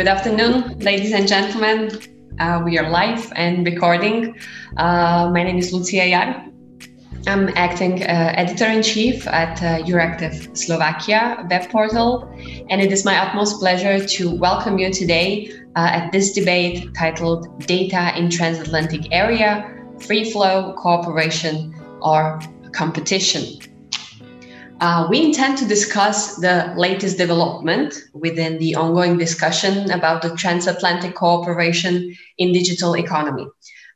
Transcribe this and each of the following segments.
Good afternoon, ladies and gentlemen. Uh, we are live and recording. Uh, my name is Lucia Yar. I'm acting uh, editor in chief at uh, Slovakia web portal, and it is my utmost pleasure to welcome you today uh, at this debate titled Data in Transatlantic Area Free Flow, Cooperation, or Competition. Uh, we intend to discuss the latest development within the ongoing discussion about the transatlantic cooperation in digital economy.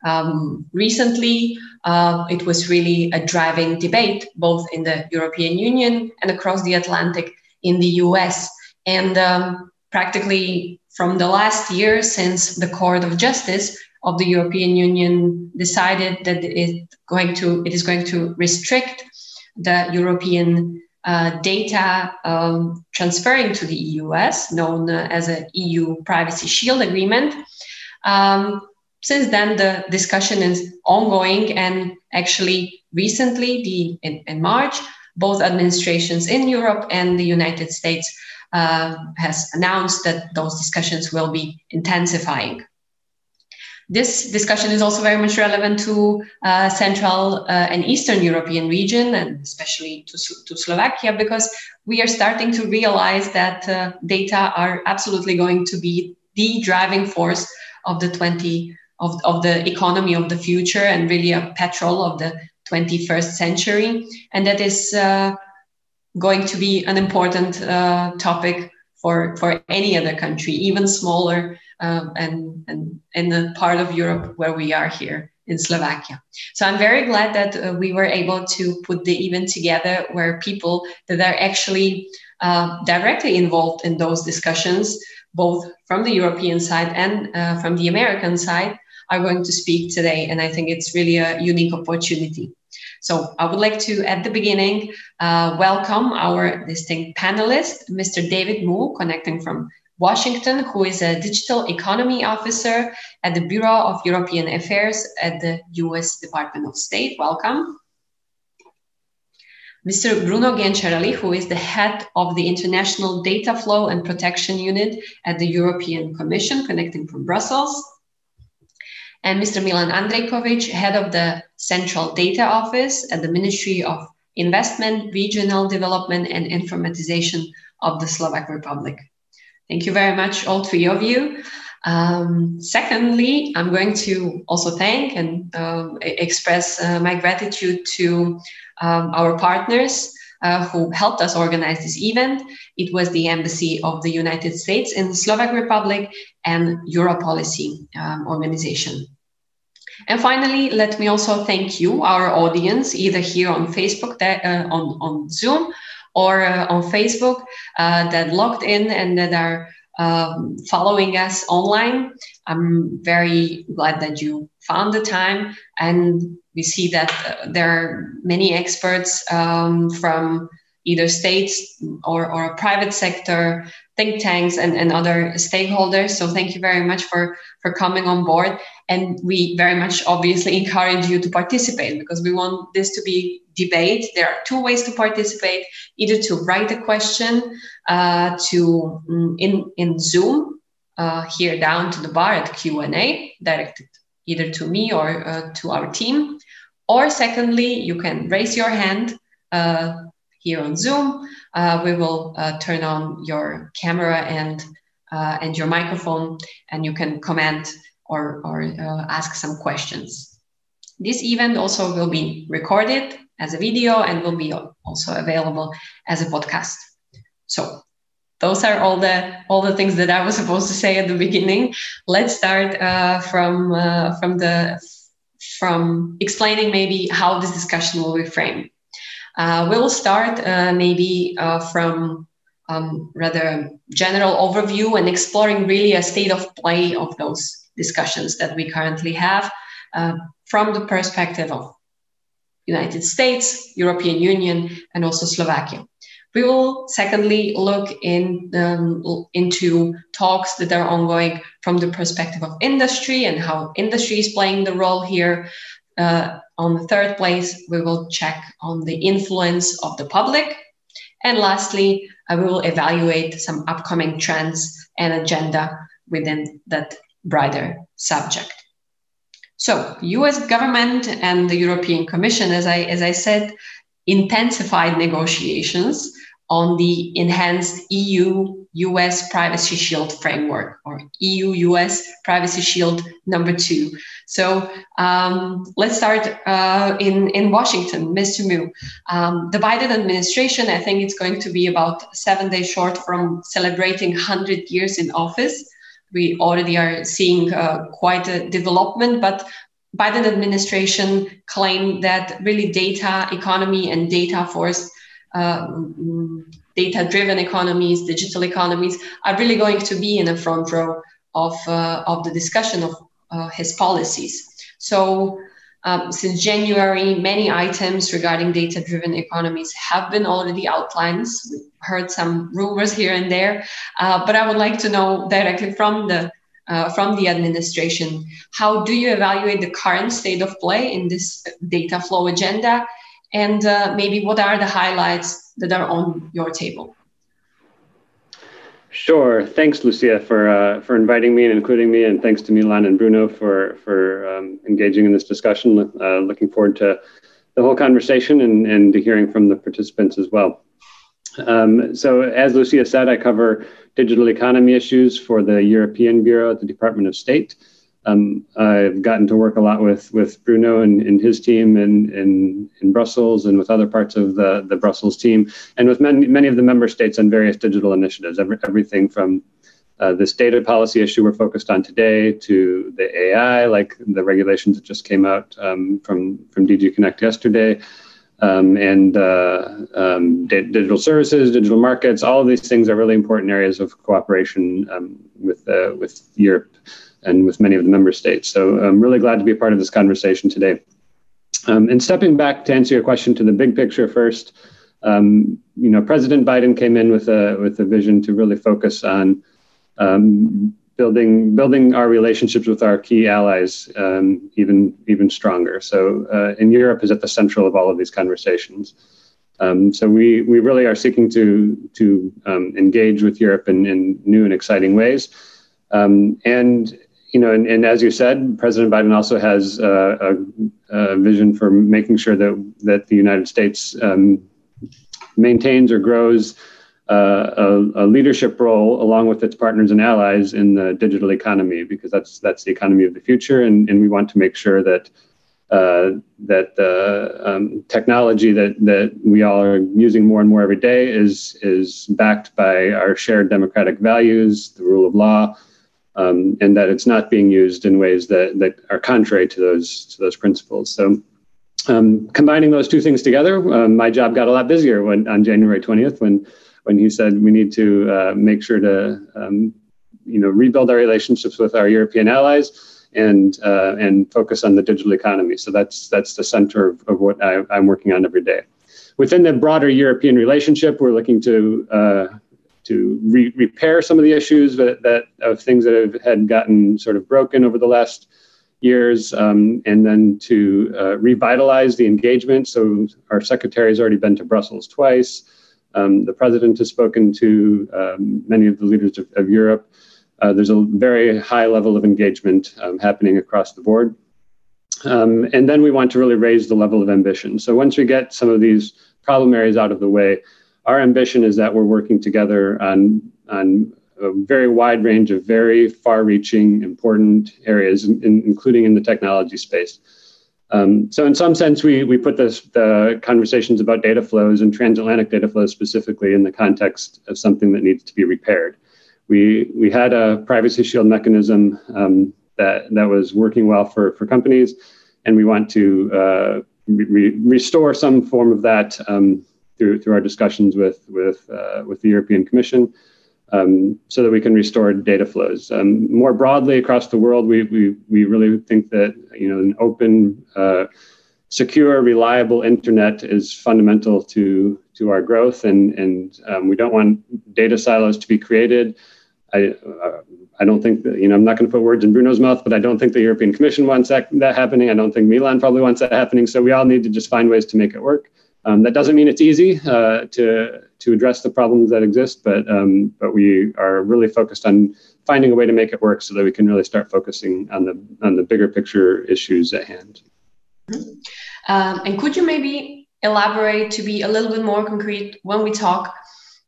Um, recently, uh, it was really a driving debate both in the European Union and across the Atlantic in the US. And um, practically from the last year, since the Court of Justice of the European Union decided that it, going to, it is going to restrict the European uh, data um, transferring to the EUS, known uh, as a EU Privacy Shield Agreement. Um, since then, the discussion is ongoing, and actually, recently, the in, in March, both administrations in Europe and the United States uh, has announced that those discussions will be intensifying. This discussion is also very much relevant to uh, Central uh, and Eastern European region, and especially to, to Slovakia, because we are starting to realize that uh, data are absolutely going to be the driving force of the 20 of, of the economy of the future and really a petrol of the 21st century, and that is uh, going to be an important uh, topic for for any other country, even smaller um, and, and in the part of Europe where we are here in Slovakia. So I'm very glad that uh, we were able to put the event together where people that are actually uh, directly involved in those discussions, both from the European side and uh, from the American side, are going to speak today. And I think it's really a unique opportunity. So I would like to, at the beginning, uh, welcome our distinct panelist, Mr. David Mu, connecting from Washington, who is a digital economy officer at the Bureau of European Affairs at the US Department of State. Welcome. Mr. Bruno Gencarelli, who is the head of the International Data Flow and Protection Unit at the European Commission, connecting from Brussels. And Mr. Milan Andrejkovic, head of the Central Data Office at the Ministry of Investment, Regional Development, and Informatization of the Slovak Republic. Thank you very much, all three of you. Um, secondly, I'm going to also thank and uh, express uh, my gratitude to um, our partners uh, who helped us organize this event. It was the Embassy of the United States in the Slovak Republic and Europolicy um, organization. And finally, let me also thank you, our audience, either here on Facebook, that, uh, on, on Zoom, or uh, on Facebook uh, that logged in and that are um, following us online. I'm very glad that you found the time. And we see that uh, there are many experts um, from either states or, or private sector, think tanks, and, and other stakeholders. So thank you very much for, for coming on board. And we very much obviously encourage you to participate because we want this to be debate. There are two ways to participate: either to write a question uh, to mm, in in Zoom uh, here down to the bar at Q and A, directed either to me or uh, to our team, or secondly, you can raise your hand uh, here on Zoom. Uh, we will uh, turn on your camera and and your microphone, and you can comment or or ask some questions. This event also will be recorded as a video and will be also available as a podcast. So those are all the all the things that I was supposed to say at the beginning. Let's start uh, from uh, from the from explaining maybe how this discussion will be framed. Uh, we'll start uh, maybe uh, from um, rather general overview and exploring really a state of play of those discussions that we currently have uh, from the perspective of United States, European Union, and also Slovakia. We will secondly look in, um, into talks that are ongoing from the perspective of industry and how industry is playing the role here. Uh, on the third place, we will check on the influence of the public. And lastly, uh, we will evaluate some upcoming trends and agenda within that brighter subject. So, U.S. government and the European Commission, as I as I said, intensified negotiations on the enhanced EU US Privacy Shield framework or EU US Privacy Shield number two. So um, let's start uh, in, in Washington, Mr. Mu. Um, the Biden administration, I think it's going to be about seven days short from celebrating 100 years in office. We already are seeing uh, quite a development, but Biden administration claimed that really data economy and data force uh, data driven economies, digital economies are really going to be in the front row of, uh, of the discussion of uh, his policies. So, um, since January, many items regarding data driven economies have been already outlined. Heard some rumors here and there, uh, but I would like to know directly from the uh, from the administration. How do you evaluate the current state of play in this data flow agenda? And uh, maybe what are the highlights that are on your table? Sure. Thanks, Lucia, for uh, for inviting me and including me, and thanks to Milan and Bruno for for um, engaging in this discussion. Uh, looking forward to the whole conversation and, and to hearing from the participants as well. Um, so, as Lucia said, I cover digital economy issues for the European Bureau at the Department of State. Um, I've gotten to work a lot with with Bruno and, and his team in, in, in Brussels and with other parts of the, the Brussels team and with many, many of the member states on various digital initiatives, every, everything from uh, this data policy issue we're focused on today to the AI, like the regulations that just came out um, from, from DG Connect yesterday, um, and uh, um, digital services, digital markets, all of these things are really important areas of cooperation um, with, uh, with Europe and with many of the member states. So I'm really glad to be a part of this conversation today. Um, and stepping back to answer your question to the big picture first, um, you know, President Biden came in with a with a vision to really focus on um, building building our relationships with our key allies um, even even stronger. So, uh, in Europe is at the central of all of these conversations. Um, so we we really are seeking to to um, engage with Europe in, in new and exciting ways. Um, and you know, and, and, as you said, President Biden also has uh, a, a, vision for making sure that that the United States um, maintains or grows uh, a, a, leadership role along with its partners and allies in the digital economy, because that's that's the economy of the future, and, and we want to make sure that uh, that the um, technology that that we all are using more and more every day is is backed by our shared democratic values, the rule of law um, and that it's not being used in ways that, that are contrary to those to those principles. So, um, combining those two things together, um, my job got a lot busier when on January 20th when when he said we need to uh, make sure to um, you know rebuild our relationships with our European allies and uh, and focus on the digital economy. So that's that's the center of, of what I, am working on every day. Within the broader European relationship, we're looking to uh, to re- repair some of the issues that, that of things that have had gotten sort of broken over the last years, um, and then to uh, revitalize the engagement. So our secretary has already been to Brussels twice. Um, the president has spoken to um, many of the leaders of, of Europe. Uh, there's a very high level of engagement um, happening across the board. Um, and then we want to really raise the level of ambition. So once we get some of these problem areas out of the way, our ambition is that we're working together on on a very wide range of very far-reaching, important areas, in, including in the technology space. Um, so, in some sense, we we put this, the conversations about data flows and transatlantic data flows specifically in the context of something that needs to be repaired. We we had a privacy shield mechanism um, that that was working well for for companies, and we want to uh, re- restore some form of that. Um, through through our discussions with with uh, with the European Commission, um, so that we can restore data flows. Um, more broadly across the world, we we we really think that you know an open, uh, secure, reliable internet is fundamental to to our growth, and and um, we don't want data silos to be created. I, uh, I don't think that, you know, I'm not going to put words in Bruno's mouth, but I don't think the European Commission wants that, that happening. I don't think Milan probably wants that happening. So we all need to just find ways to make it work. Um, that doesn't mean it's easy uh, to to address the problems that exist, but um, but we are really focused on finding a way to make it work so that we can really start focusing on the on the bigger picture issues at hand. Mm-hmm. Um, and could you maybe elaborate to be a little bit more concrete when we talk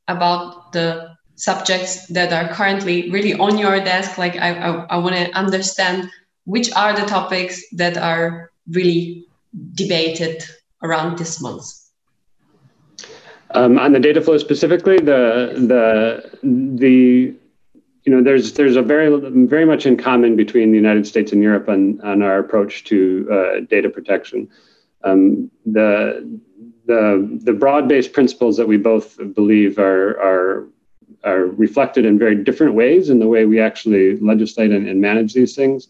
about the subjects that are currently really on your desk? Like I, I, I want to understand which are the topics that are really debated around this month. Um, on the data flow specifically, the the the you know there's there's a very very much in common between the United States and Europe on on our approach to uh, data protection. Um, the the the broad-based principles that we both believe are are are reflected in very different ways in the way we actually legislate and, and manage these things.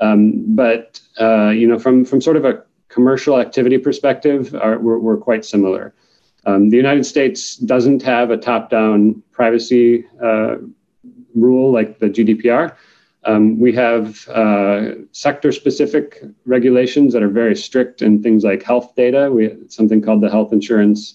Um, but uh, you know, from from sort of a commercial activity perspective, are, we're, we're quite similar. Um, the United States doesn't have a top-down privacy uh, rule like the GDPR. Um, we have uh, sector-specific regulations that are very strict in things like health data. We have something called the Health Insurance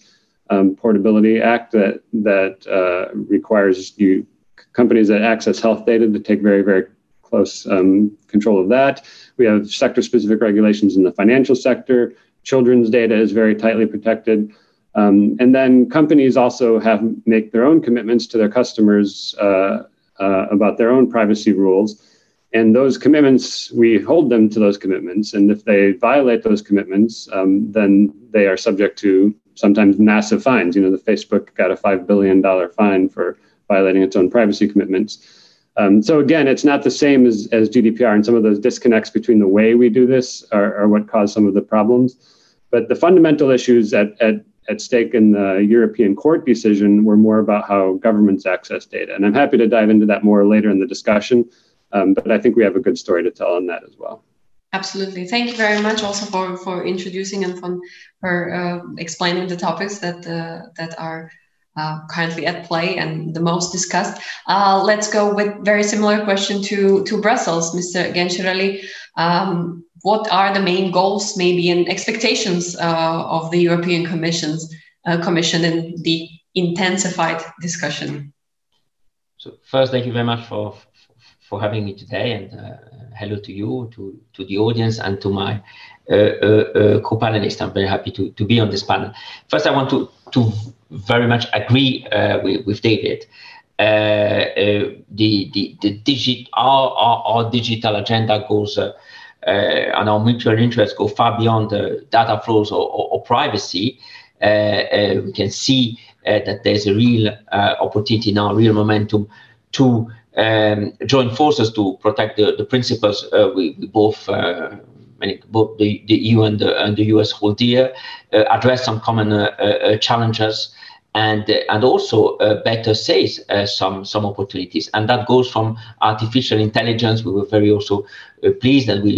um, Portability Act that that uh, requires you companies that access health data to take very very close um, control of that. We have sector-specific regulations in the financial sector. Children's data is very tightly protected. Um, and then companies also have make their own commitments to their customers uh, uh, about their own privacy rules. And those commitments, we hold them to those commitments. And if they violate those commitments, um, then they are subject to sometimes massive fines. You know, the Facebook got a $5 billion fine for violating its own privacy commitments. Um, so again, it's not the same as, as GDPR, and some of those disconnects between the way we do this are, are what cause some of the problems. But the fundamental issues at, at at stake in the European court decision were more about how governments access data. And I'm happy to dive into that more later in the discussion, um, but I think we have a good story to tell on that as well. Absolutely. Thank you very much also for, for introducing and for, for uh, explaining the topics that, uh, that are uh, currently at play and the most discussed. Uh, let's go with very similar question to, to Brussels, Mr. Gencarelli. Um, what are the main goals, maybe, and expectations uh, of the European Commission's uh, Commission in the intensified discussion? So first, thank you very much for for having me today, and uh, hello to you, to to the audience, and to my co-panelists. I'm very happy to to be on this panel. First, I want to to very much agree with, with David. Uh, uh, the the the digit our, our, our digital agenda goes uh, and our mutual interests go far beyond data flows or, or, or privacy. we can see that there's a real opportunity now, real momentum to um, join forces to protect the, the principles we, we, both both the, the EU and the, and the US hold dear, uh, address some common uh, uh, challenges, and and also uh, better says uh, some some opportunities. And that goes from artificial intelligence. We were very also uh, pleased and we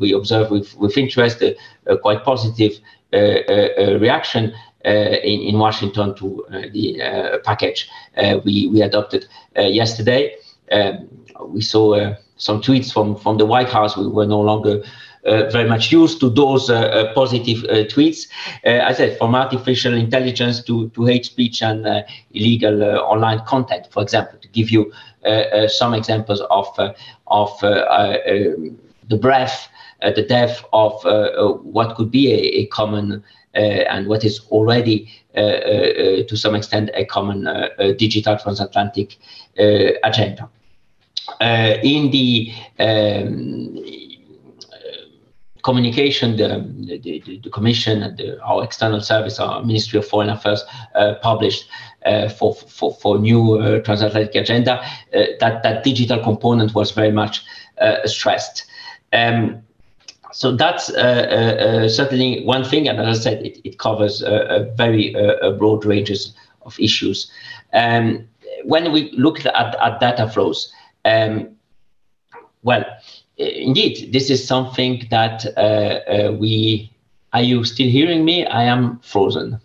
we observe with with interest a quite positive reaction in, in Washington to the package we we adopted yesterday. Um, we saw some tweets from from the White House. We were no longer uh, Uh, very much used to those uh, uh, positive uh, tweets. Uh, I said from artificial intelligence to, to hate speech and illegal online content, for example, to give you some examples of, of um, the breadth, the depth of what could be a, a common and what is already to some extent a common digital transatlantic agenda. Uh, in the um, communication, the, the, the Commission and the, our external service, our Ministry of Foreign Affairs, uh, published uh, for, for, for new uh, transatlantic agenda, uh, that, that digital component was very much uh, stressed. Um, so that's uh, certainly one thing, and as I said, it, it covers a very broad ranges of issues. Um, when we look at, at data flows, um, well, indeed, this is something that uh, uh, we. Are you still hearing me? I am frozen.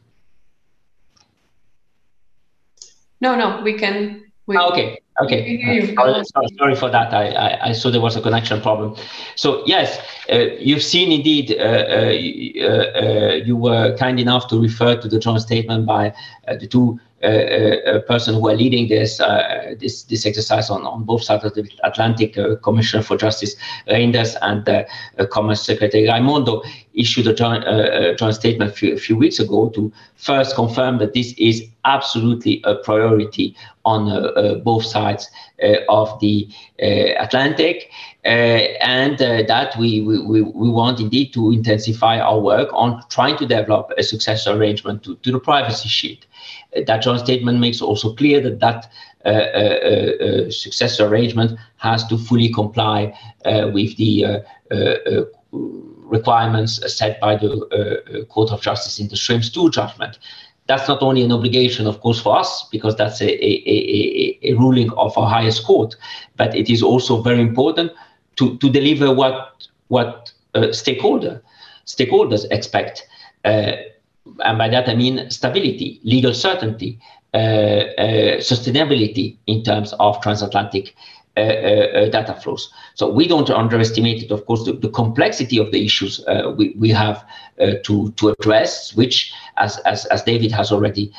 No, no, we can. We, ah, okay, okay. Uh, sorry, sorry, for that. I, I, I, saw there was a connection problem. So yes, uh, you've seen indeed. Uh, uh, you were kind enough to refer to the joint statement by the two person who are leading this this this exercise on, on both sides of the Atlantic, Commissioner for Justice Reynders and Commerce Secretary Raimondo, issued a joint, uh, joint statement a few, a few, weeks ago to first confirm that this is absolutely a priority on uh, uh, both sides uh, of the uh, Atlantic, uh, and that we, we, we want indeed to intensify our work on trying to develop a successful arrangement to, to the privacy shield. That joint statement makes also clear that that uh, uh, uh, successor arrangement has to fully comply with the requirements set by the uh, Court of Justice in the Schrems II judgment. That's not only an obligation, of course, for us, because that's a, a, a, a ruling of our highest court, but it is also very important to, to deliver what, what uh, stakeholder, stakeholders expect. Uh, and by that I mean stability, legal certainty, uh, uh, sustainability in terms of transatlantic uh, uh, uh, data flows. So we don't underestimate it, of course, the, the complexity of the issues we, we have to, to address, which, as, as, as David has already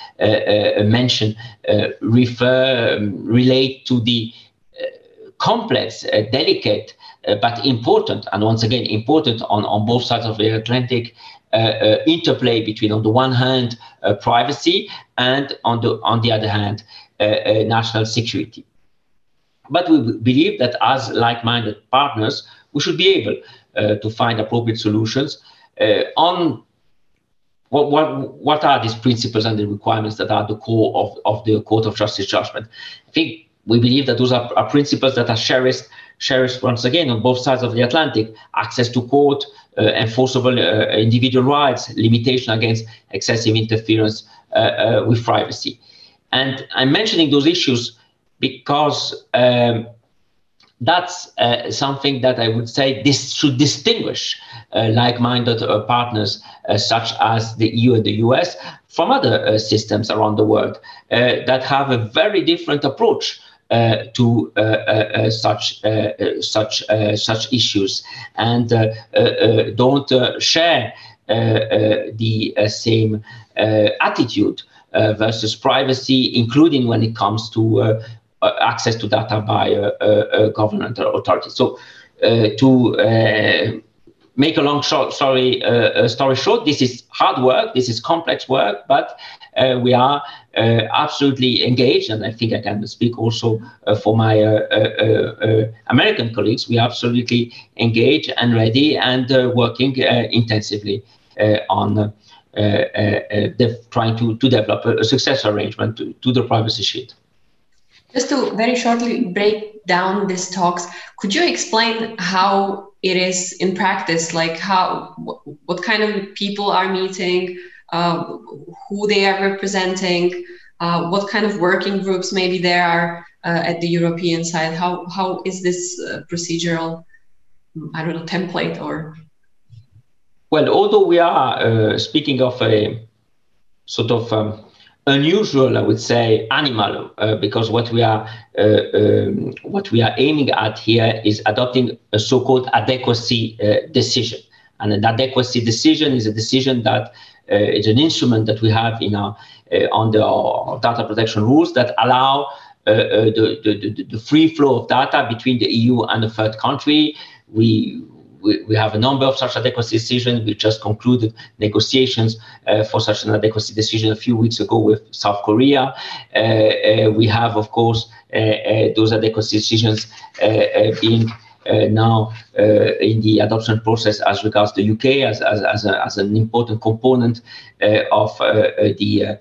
mentioned, refer, um, relate to the complex, delicate, but important, and once again, important on, on both sides of the Atlantic, uh, uh, interplay between, on the one hand, uh, privacy, and on the on the other hand, national security. But we believe that as like-minded partners, we should be able uh, to find appropriate solutions uh, on what, what, what are these principles and the requirements that are the core of, of the Court of Justice judgment. I think we believe that those are, are principles that are cherished, cherished once again on both sides of the Atlantic, access to court, uh, enforceable uh, individual rights, limitation against excessive interference uh, uh with privacy. And I'm mentioning those issues because um, that's uh, something that I would say this should distinguish uh, like-minded uh, partners uh, such as the EU and the US from other uh, systems around the world uh, that have a very different approach Uh, to uh, uh, such such such issues and don't share the same attitude versus privacy, including when it comes to uh, access to data by governmental authorities. So uh, to uh, make a long short story uh, story short, this is hard work. This is complex work, but uh, we are uh, absolutely engaged, and I think I can speak also uh, for my uh, uh, American colleagues. We are absolutely engaged and ready and working intensively on. trying to, to develop a, a successful arrangement to, to the privacy shield. Just to very shortly break down these talks, could you explain how it is in practice? Like how, what kind of people are meeting, uh, who they are representing, uh, what kind of working groups maybe there are uh, at the European side? How how is this uh, procedural, I don't know, template or? Well, although we are uh, speaking of a sort of um, unusual, I would say, animal, uh, because what we are uh, um, what we are aiming at here is adopting a so-called adequacy uh, decision. And an adequacy decision is a decision that uh, is an instrument that we have in our uh, under our data protection rules that allow uh, the, the, the free flow of data between the EU and a third country. We we, we have a number of such adequacy decisions. We just concluded negotiations uh, for such an adequacy decision a few weeks ago with South Korea. Uh, uh, we have, of course, uh, those adequacy decisions being uh, now uh, in the adoption process as regards the UK as, as, as, a, as an important component uh, of the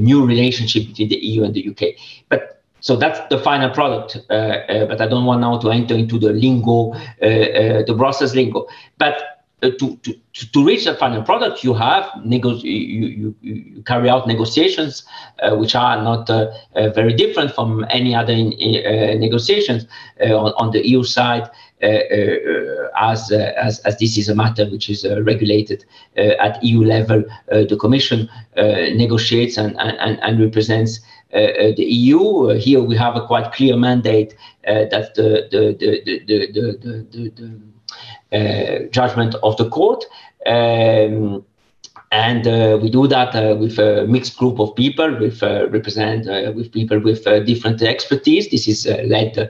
new relationship between the EU and the UK. But so that's the final product, uh, uh, but I don't want now to enter into the lingo, uh, uh the Brussels lingo. But uh, to, to, to reach that final product, you have nego- you, you, you carry out negotiations, uh, which are not very different from any other in, negotiations on, on, the EU side. as, as as this is a matter which is regulated at EU level, the Commission negotiates and, and, and represents the EU. Uh, here we have a quite clear mandate that the, the, the, the, the, the, the judgment of the court. Um, and uh, we do that uh, with a mixed group of people with uh, represent with people with different expertise this is led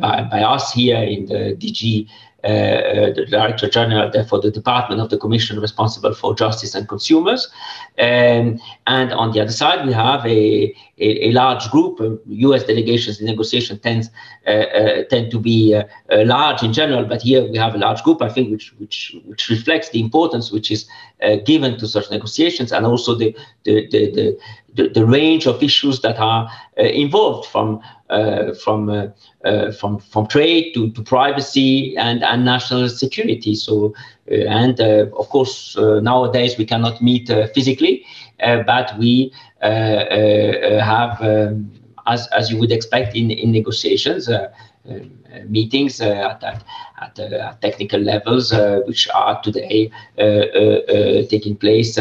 by, by us here in the dg uh, the Director General therefore the Department of the Commission responsible for justice and consumers. Um, and on the other side, we have a, a, a large group. U.S. delegations in negotiation tends uh, uh, tend to be uh, uh, large in general, but here we have a large group. I think which which which reflects the importance which is uh, given to such negotiations and also the the the, the the, the range of issues that are uh, involved from uh, from uh, uh from from trade to, to privacy and, and national security. So uh, and uh, of course nowadays we cannot meet physically, but we have um, as as you would expect in in negotiations. Meetings at, at, at, at, technical levels, which are today taking place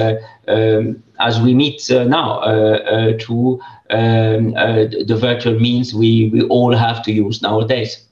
um, as we meet uh, now uh, through um, the virtual means we, we all have to use nowadays.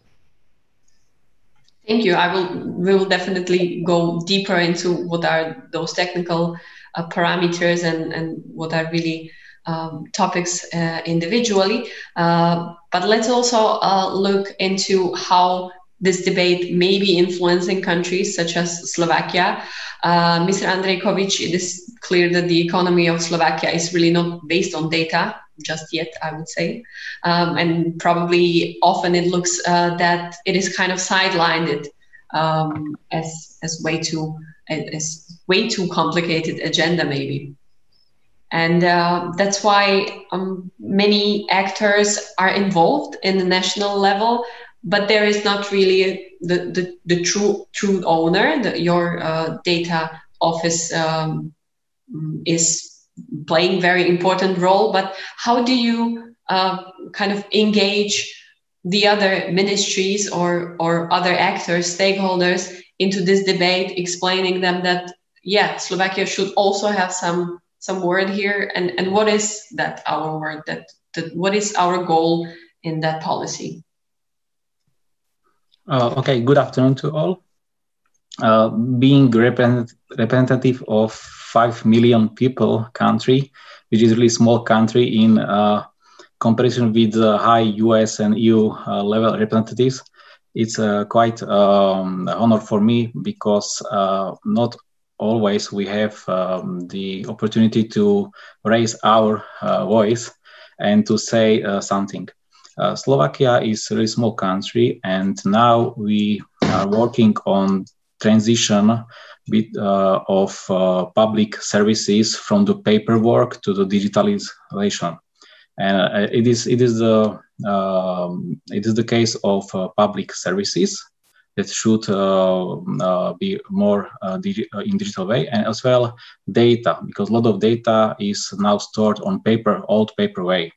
Thank you. I will. We will definitely go deeper into what are those technical uh, parameters and and what are really um, topics uh, individually. Uh, but let's also look into how this debate may be influencing countries such as Slovakia. Uh, Mr. Andrejkovic, it is clear that the economy of Slovakia is really not based on data just yet, I would say. Um, and probably often it looks uh, that it is kind of sidelined um, as, as way too as way too complicated agenda maybe. And uh, that's why um, many actors are involved in the national level but there is not really the, the, the true true owner. The, your uh, data office um, is playing very important role. But how do you uh, kind of engage the other ministries or or other actors, stakeholders into this debate, explaining them that yeah, Slovakia should also have some some word here, and and what is that our word that, that what is our goal in that policy? Uh, okay, good afternoon to all. Uh, being represent representative of 5 million people country, which is really small country in uh, comparison with the high US and EU uh, level representatives, it's uh, quite um, an honor for me because uh, not always we have um, the opportunity to raise our voice and to say something. Uh, Slovakia is a really small country, and now we are working on transition bit, uh, of uh, public services from the paperwork to the digitalization. And uh, it is it is the um, it is the case of uh, public services that should uh, be more digi in digital way, and as well data because a lot of data is now stored on paper, old paper way.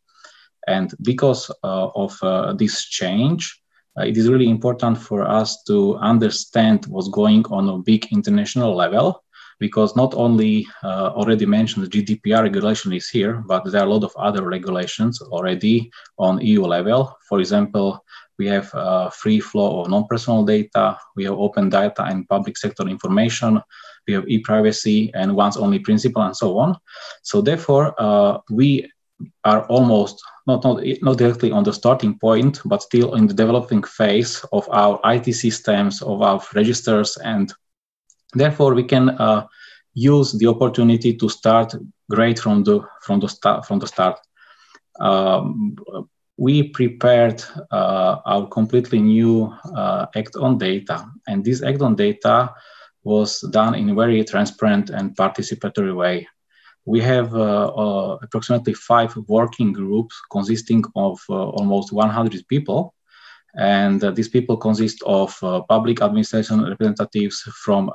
And because uh, of uh, this change, uh, it is really important for us to understand what's going on a big international level because not only uh, already mentioned the GDPR regulation is here, but there are a lot of other regulations already on EU level. For example, we have uh, free flow of non-personal data, we have open data and public sector information, we have e-privacy and once only principle and so on. So therefore, uh, we are almost not, not, not directly on the starting point, but still in the developing phase of our IT systems, of our registers, and therefore we can uh, use the opportunity to start great from the from the start from the start. Um, we prepared uh, our completely new uh, act on data, and this act on data was done in a very transparent and participatory way we have uh, uh, approximately five working groups consisting of uh, almost 100 people. And these people consist of public administration representatives from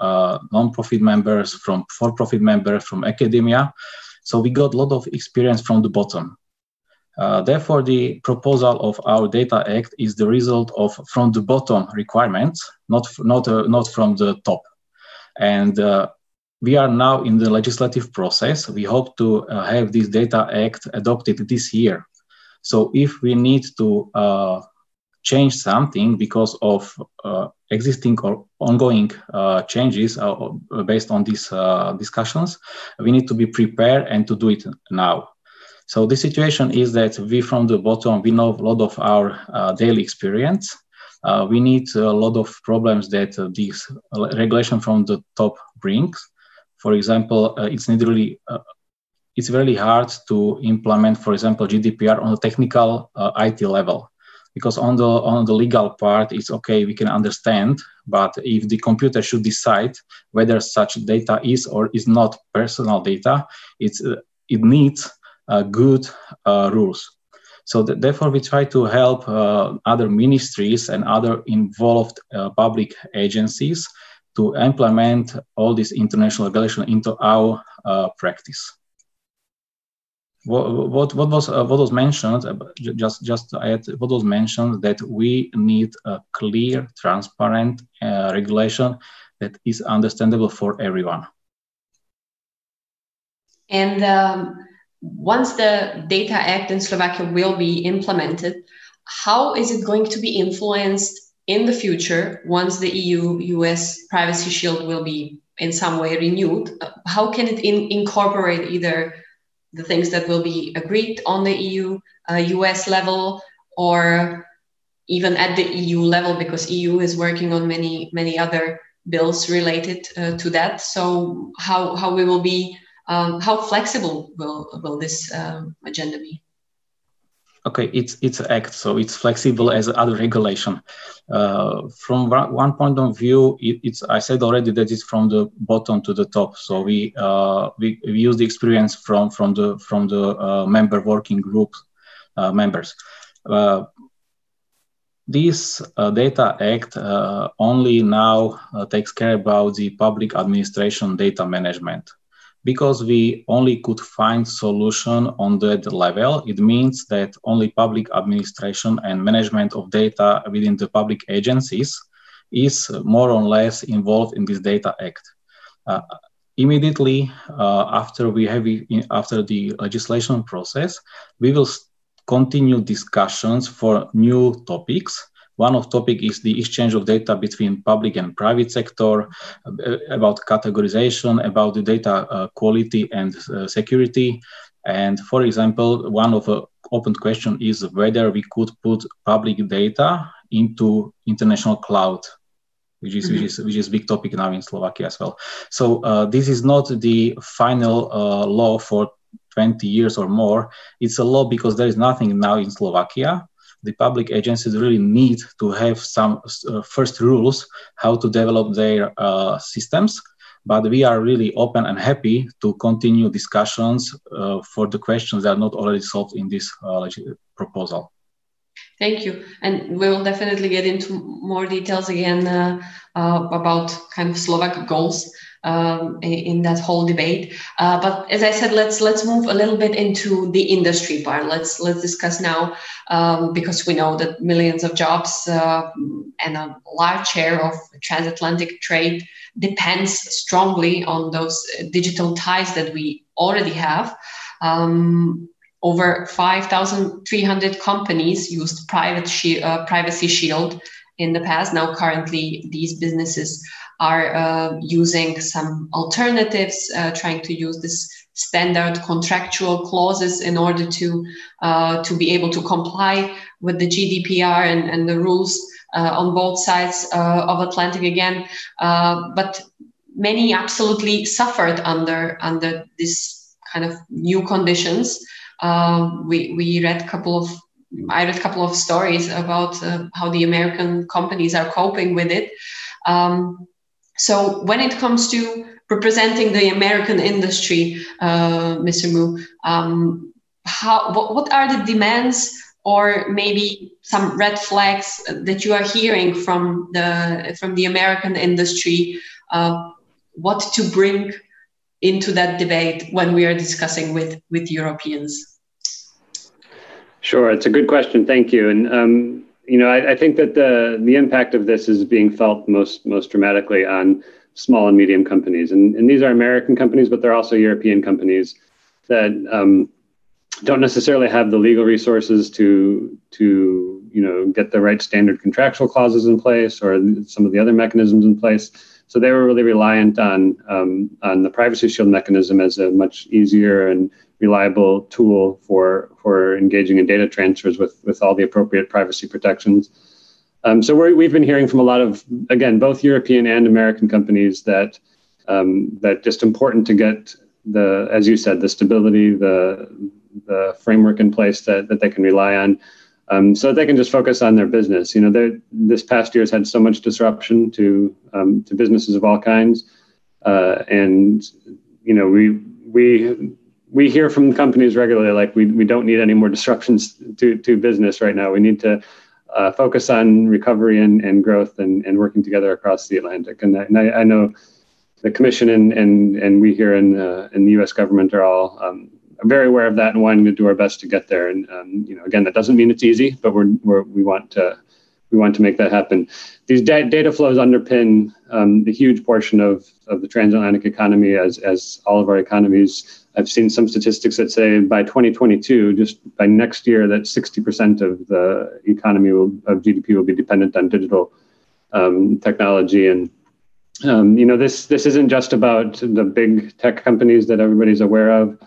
non-profit members, from for-profit members, from academia. So we got a lot of experience from the bottom. Uh, therefore, the proposal of our Data Act is the result of from the bottom requirements, not not uh, not from the top. And uh, we are now in the legislative process. We hope to uh, have this Data Act adopted this year. So if we need to uh, change something because of uh, existing or ongoing uh, changes uh, based on these uh, discussions, we need to be prepared and to do it now. So the situation is that we from the bottom, we know a lot of our uh, daily experience. Uh, we need a lot of problems that this regulation from the top brings. For example, it's not really it's really hard to implement, for example, GDPR on a technical uh, IT level because on the on the legal part it's okay we can understand but if the computer should decide whether such data is or is not personal data it's uh, it needs uh, good uh, rules. So th- therefore we try to help uh, other ministries and other involved uh, public agencies to implement all this international regulation into our uh, practice what, what, was uh, what was mentioned uh, just just to add what was mentioned that we need a clear transparent uh, regulation that is understandable for everyone. And um, once the data act in slovakia will be implemented how is it going to be influenced in the future once the eu us privacy shield will be in some way renewed? How can it in, incorporate either the things that will be agreed on the EU, uh, US level, or even at the EU level, because EU is working on many many other bills related uh, to that. So how how we will be, um, how flexible will will this um, agenda be? Okay it's it's act so it's flexible as other regulation. Uh, from one point of view it, it's i said already that it's from the bottom to the top. So we uh, we, we use the experience from from the from the uh, member working group uh, members. Uh, this uh, data act only now takes care about the public administration data management because we only could find solution on that level it means that only public administration and management of data within the public agencies is more or less involved in this data act. Uh, immediately uh, after we have after the legislation process we will continue discussions for new topics one of topic is the exchange of data between public and private sector, uh, about categorization, about the data uh, quality and uh, security. And for example, one of the open question is whether we could put public data into international cloud which is mm-hmm. which is which is big topic now in Slovakia as well. So uh, this is not the final uh, law for 20 years or more. It's a law because there is nothing now in Slovakia the public agencies really need to have some uh, first rules how to develop their uh, systems. But we are really open and happy to continue discussions uh, for the questions that are not already solved in this uh, proposal. Thank you. And we'll definitely get into more details again uh, uh, about kind of Slovak goals um, in that whole debate. Uh, but as I said, let's let's move a little bit into the industry part. Let's let's discuss now um, because we know that millions of jobs uh, and a large share of transatlantic trade depends strongly on those digital ties that we already have. Um, over 5,300 companies used private shi- uh, privacy shield in the past. Now, currently, these businesses are uh, using some alternatives, uh, trying to use this standard contractual clauses in order to uh, to be able to comply with the GDPR and, and the rules uh, on both sides uh, of Atlantic again. Uh, but many absolutely suffered under under this kind of new conditions. we we read a couple of I read a couple of stories about how the American companies are coping with it. Um, so when it comes to representing the American industry, uh, Mr. Mu, um, how, what, what are the demands or maybe some red flags that you are hearing from the from the American industry? Uh, what to bring into that debate when we are discussing with with Europeans? Sure, it's a good question. Thank you. And um, you know, I, I, think that the the impact of this is being felt most most dramatically on small and medium companies, and and these are American companies, but they're also European companies that um, don't necessarily have the legal resources to to you know get the right standard contractual clauses in place or some of the other mechanisms in place. So they were really reliant on um, on the privacy shield mechanism as a much easier and reliable tool for for engaging in data transfers with with all the appropriate privacy protections. Um, so we have been hearing from a lot of again both European and American companies that um, that just important to get the as you said the stability the the framework in place that that they can rely on. Um, so that they can just focus on their business. You know, this past year has had so much disruption to um, to businesses of all kinds, uh, and you know we we we hear from companies regularly like we, we don't need any more disruptions to, to business right now. We need to uh, focus on recovery and, and growth and, and working together across the Atlantic. And I, and I, I know the Commission and, and, and we here in, uh, in the U.S. government are all um, very aware of that and wanting to do our best to get there. And um, you know, again, that doesn't mean it's easy, but we're, we're we want to we want to make that happen. These da- data flows underpin um, the huge portion of, of the transatlantic economy as, as all of our economies I've seen some statistics that say by 2022, just by next year, that 60% of the economy will, of GDP will be dependent on digital um, technology. And um, you know, this this isn't just about the big tech companies that everybody's aware of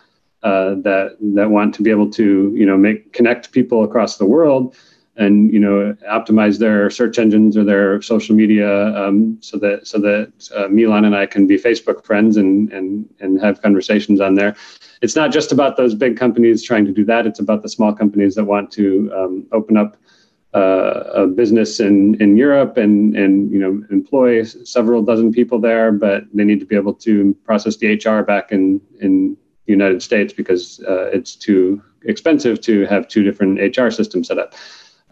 uh, that that want to be able to you know make connect people across the world and you know optimize their search engines or their social media um, so that so that uh, Milan and I can be Facebook friends and and and have conversations on there. It's not just about those big companies trying to do that. It's about the small companies that want to um, open up uh, a business in in Europe and and you know employ several dozen people there, but they need to be able to process the HR back in in the United States because uh, it's too expensive to have two different HR systems set up.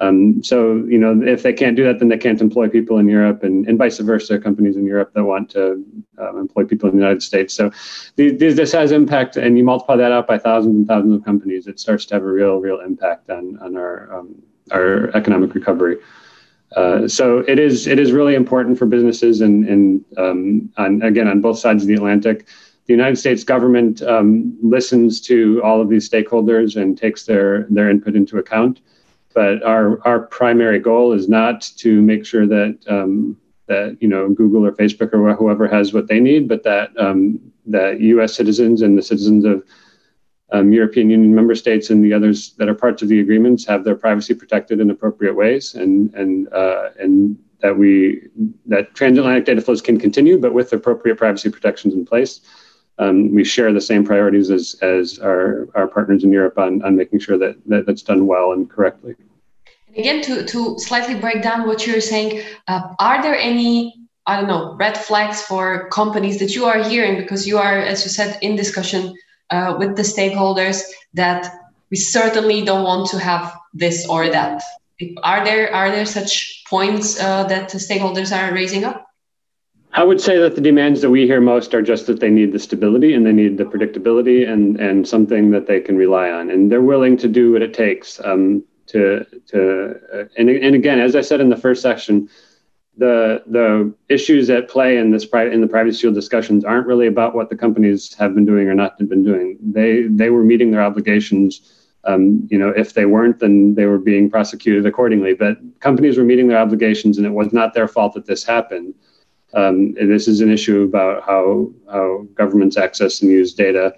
Um, so, you know, if they can't do that, then they can't employ people in Europe, and, and vice versa. Companies in Europe that want to um, employ people in the United States. So, this has impact, and you multiply that out by thousands and thousands of companies, it starts to have a real, real impact on on our um, our economic recovery. Uh, so it is it is really important for businesses, and and um, on, again on both sides of the Atlantic. The United States government um, listens to all of these stakeholders and takes their their input into account but our our primary goal is not to make sure that um, that you know Google or Facebook or whoever has what they need, but that um, that U.S. citizens and the citizens of um, European Union member states and the others that are parts of the agreements have their privacy protected in appropriate ways, and and uh, and that we that transatlantic data flows can continue, but with appropriate privacy protections in place. Um, we share the same priorities as, as our, our partners in Europe on, on making sure that, that that's done well and correctly. Again, to, to slightly break down what you're saying, uh, are there any, I don't know, red flags for companies that you are hearing because you are, as you said, in discussion uh, with the stakeholders that we certainly don't want to have this or that? Are there are there such points uh, that the stakeholders are raising up? I would say that the demands that we hear most are just that they need the stability and they need the predictability and, and something that they can rely on. And they're willing to do what it takes um, to, to uh, and, and again, as I said in the first section, the, the issues at play in this pri- in the privacy shield discussions aren't really about what the companies have been doing or not been doing. They, they were meeting their obligations um, you know, if they weren't, then they were being prosecuted accordingly. But companies were meeting their obligations, and it was not their fault that this happened. Um, this is an issue about how, how governments access and use data.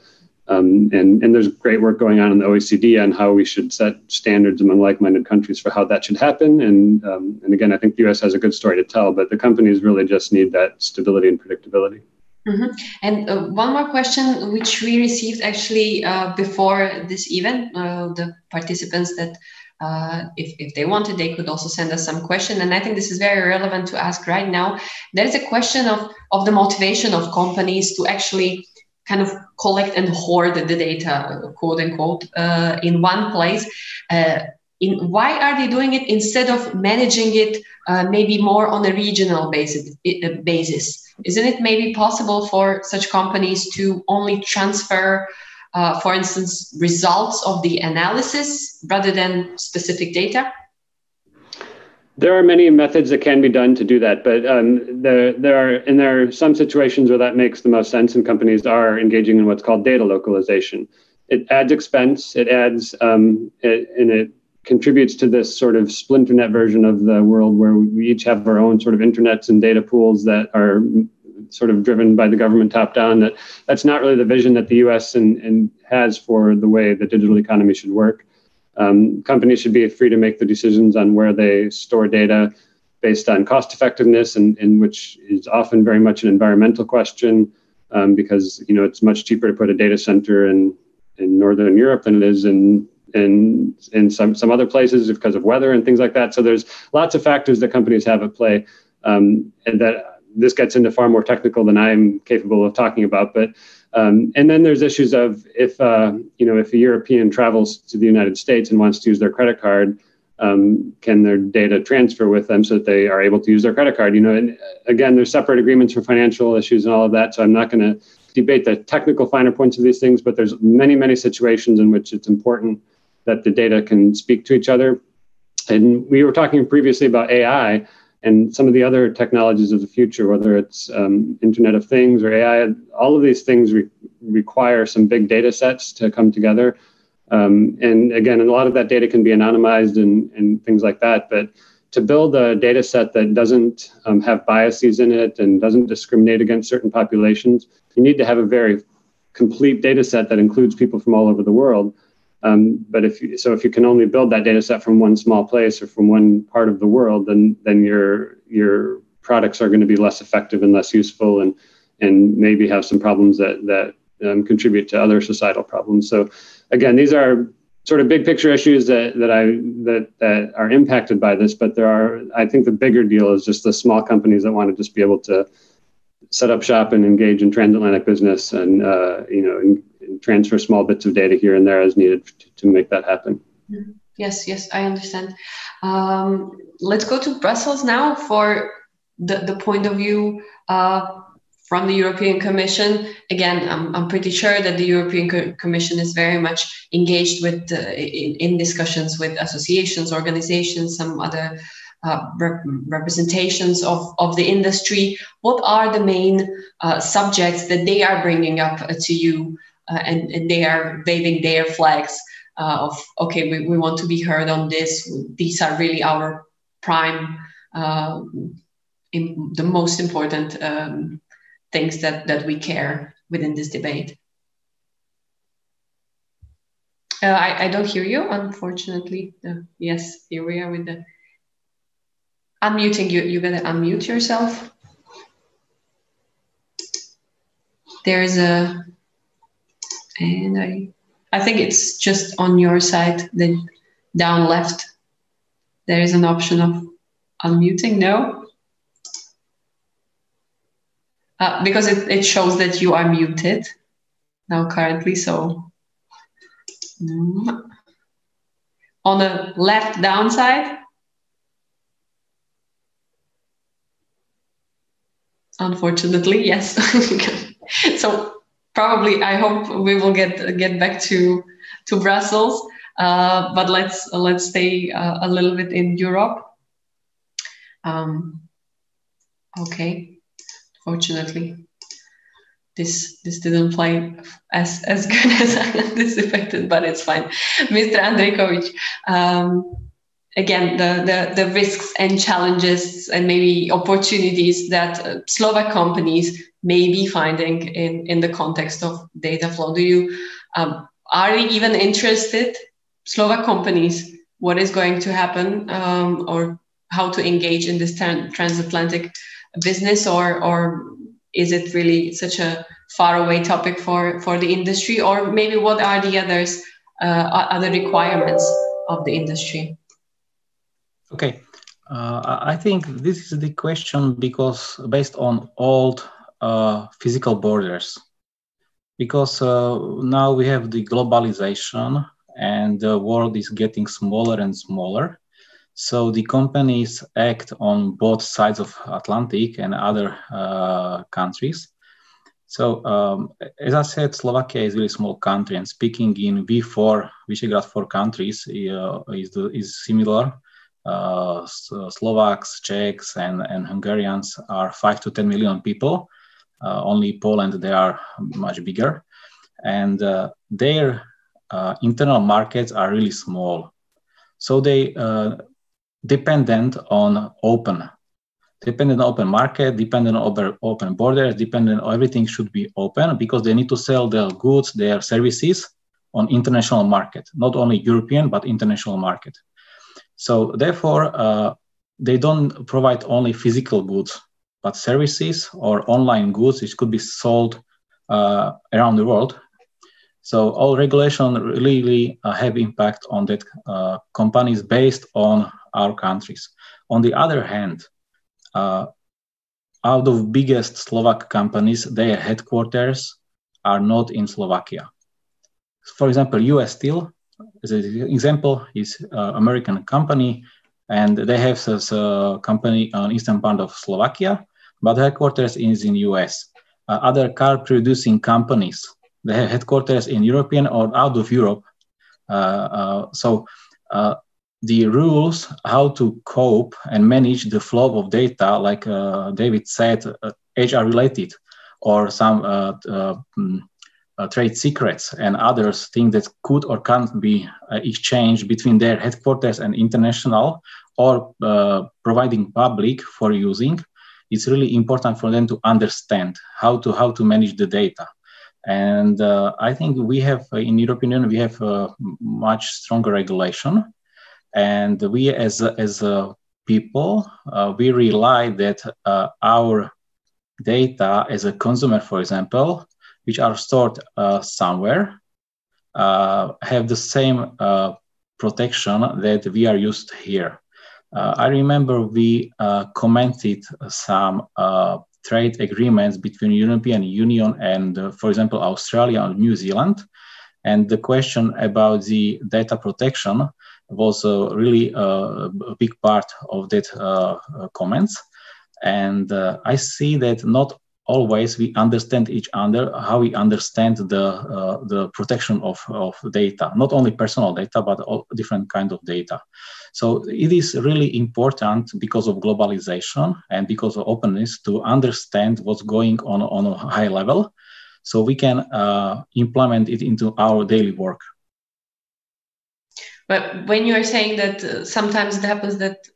Um, and, and there's great work going on in the OECD on how we should set standards among like-minded countries for how that should happen. And, um, and again, I think the US has a good story to tell, but the companies really just need that stability and predictability. Mm-hmm. And uh, one more question, which we received actually uh, before this event, uh, the participants that uh, if, if they wanted, they could also send us some question. And I think this is very relevant to ask right now. There is a question of, of the motivation of companies to actually kind of collect and hoard the data, quote unquote, uh, in one place. Uh, in, why are they doing it instead of managing it uh, maybe more on a regional basis, uh, basis? Isn't it maybe possible for such companies to only transfer uh, for instance, results of the analysis rather than specific data? There are many methods that can be done to do that, but um, there, there are and there are some situations where that makes the most sense, and companies are engaging in what's called data localization. It adds expense, it adds, um, it, and it contributes to this sort of splinternet version of the world where we each have our own sort of internets and data pools that are sort of driven by the government top down that that's not really the vision that the us and, and has for the way the digital economy should work um, companies should be free to make the decisions on where they store data based on cost effectiveness and, and which is often very much an environmental question um, because you know it's much cheaper to put a data center in in northern Europe than it is in in in some some other places because of weather and things like that. So there's lots of factors that companies have at play, um, and that this gets into far more technical than I'm capable of talking about. But um, and then there's issues of if uh, you know if a European travels to the United States and wants to use their credit card. Um, can their data transfer with them so that they are able to use their credit card? You know, and again, there's separate agreements for financial issues and all of that. So I'm not going to debate the technical finer points of these things, but there's many, many situations in which it's important that the data can speak to each other. And we were talking previously about AI and some of the other technologies of the future, whether it's um, Internet of Things or AI, all of these things re- require some big data sets to come together. Um, and again, a lot of that data can be anonymized and, and things like that. But to build a data set that doesn't um, have biases in it and doesn't discriminate against certain populations, you need to have a very complete data set that includes people from all over the world. Um, but if you, so, if you can only build that data set from one small place or from one part of the world, then then your your products are going to be less effective and less useful, and and maybe have some problems that that um, contribute to other societal problems. So, again, these are sort of big picture issues that, that I that that are impacted by this, but there are I think the bigger deal is just the small companies that want to just be able to set up shop and engage in transatlantic business and uh, you know and, transfer small bits of data here and there as needed to, to make that happen. Mm-hmm. Yes, yes, I understand. Um, let's go to Brussels now for the, the point of view uh, from the European Commission. Again, I'm, I'm pretty sure that the European Co- Commission is very much engaged with uh, in, in, discussions with associations, organizations, some other uh, rep- representations of, of the industry. What are the main uh, subjects that they are bringing up to you and, and they are waving their flags uh, of, okay, we, we want to be heard on this. These are really our prime, in the most important um, things that, that we care within this debate. Uh, I, I don't hear you, unfortunately. Uh, yes, here we are with the unmuting. You, you gotta unmute yourself. There's a, and I, I think it's just on your side, then down left. There is an option of unmuting. No? uh, because it, it shows that you are muted now currently. So mm, on the left down side, unfortunately, yes. so probably I hope we will get get back to to Brussels. Uh, but let's let's stay uh, a little bit in Europe. Um, okay fortunately this this didn't play as as good as I anticipated, but it's fine. Mr. Andrejkovic, um, again, the, the the risks and challenges and maybe opportunities that uh, Slovak companies may be finding in in the context of data flow. Do you um, are they even interested, Slovak companies, what is going to happen um, or how to engage in this transatlantic business or or is it really such a far away topic for for the industry or maybe what are the others uh, other requirements of the industry okay uh, i think this is the question because based on old uh, physical borders because uh, now we have the globalization and the world is getting smaller and smaller so the companies act on both sides of Atlantic and other uh, countries. So um, as I said, Slovakia is a really small country, and speaking in V4 Visegrad four countries uh, is the, is similar. Uh, Slovaks, Czechs, and, and Hungarians are five to ten million people. Uh, only Poland they are much bigger, and uh, their uh, internal markets are really small. So they uh, dependent on open, dependent on open market, dependent on open, open borders, dependent on everything should be open because they need to sell their goods, their services on international market, not only European but international market. So therefore, uh, they don't provide only physical goods, but services or online goods which could be sold uh, around the world. So all regulation really uh, have impact on that uh, companies based on our countries. On the other hand, uh, out of biggest Slovak companies, their headquarters are not in Slovakia. For example, U.S. Steel, as an example, is uh, American company, and they have this uh, company on eastern part of Slovakia, but headquarters is in U.S. Uh, other car producing companies, they have headquarters in European or out of Europe. Uh, uh, so uh, the rules how to cope and manage the flow of data, like David said, HR related or some mm, uh, trade secrets and others things that could or can't be uh, exchanged between their headquarters and international or uh, providing public for using. It's really important for them to understand how to how to manage the data. And uh, i think we have uh, in european union we have a much stronger regulation. And we as as people uh, we rely that our data as a consumer for example which are stored uh, somewhere uh, have the same uh, protection that we are used here. I remember we commented some trade agreements between European Union and, uh, for example, Australia and New Zealand. And the question about the data protection was uh, really uh, a big part of that comments. And I see that not always we understand each other how we understand the uh, the protection of, of data. Not only personal data but all different kind of data. So it is really important because of globalization and because of openness to understand what's going on on a high level so we can uh, implement it into our daily work. But when you are saying that uh, sometimes it happens that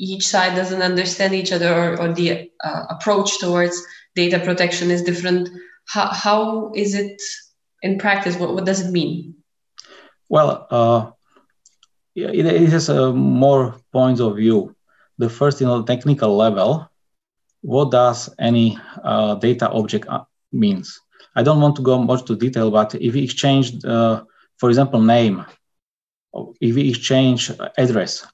each side doesn't understand each other or, or the uh, approach towards data protection is different. How, how is it in practice? What, what does it mean? Well uh, it, it has a more points of view. The first you know technical level what does any uh, data object uh, means? I don't want to go much to detail but if we exchange uh, for example name if we exchange address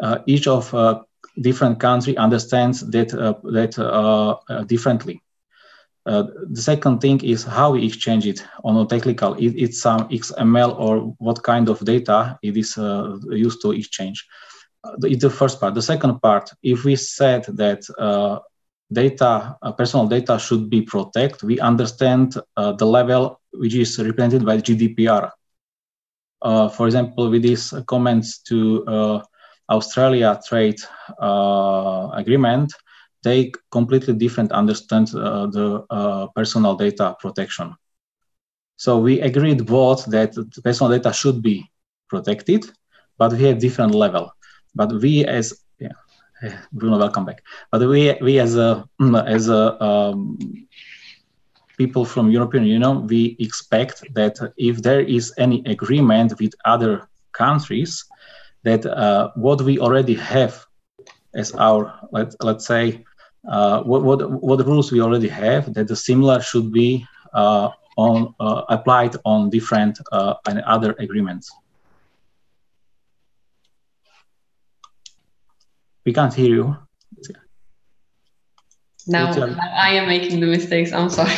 uh, each of uh, different country understands that uh, that uh, uh, differently. the second thing is how we exchange it on a technical. It, it's some XML or what kind of data it is used to exchange. it's the first part. The second part, if we said that data, uh, personal data should be protected. We understand uh, the level which is represented by GDPR. Uh, for example, with these comments to Australia trade uh, agreement, they completely different understand uh, the uh, personal data protection. So we agreed both that personal data should be protected, but we have different level. But we as yeah, Bruno, welcome back. But we we as a as a um, people from European Union, we expect that if there is any agreement with other countries, that uh, what we already have as our let, let's say uh, what, what what rules we already have that the similar should be uh, on uh, applied on different uh, and other agreements. We can't hear you. Now I am making the mistakes. I'm sorry.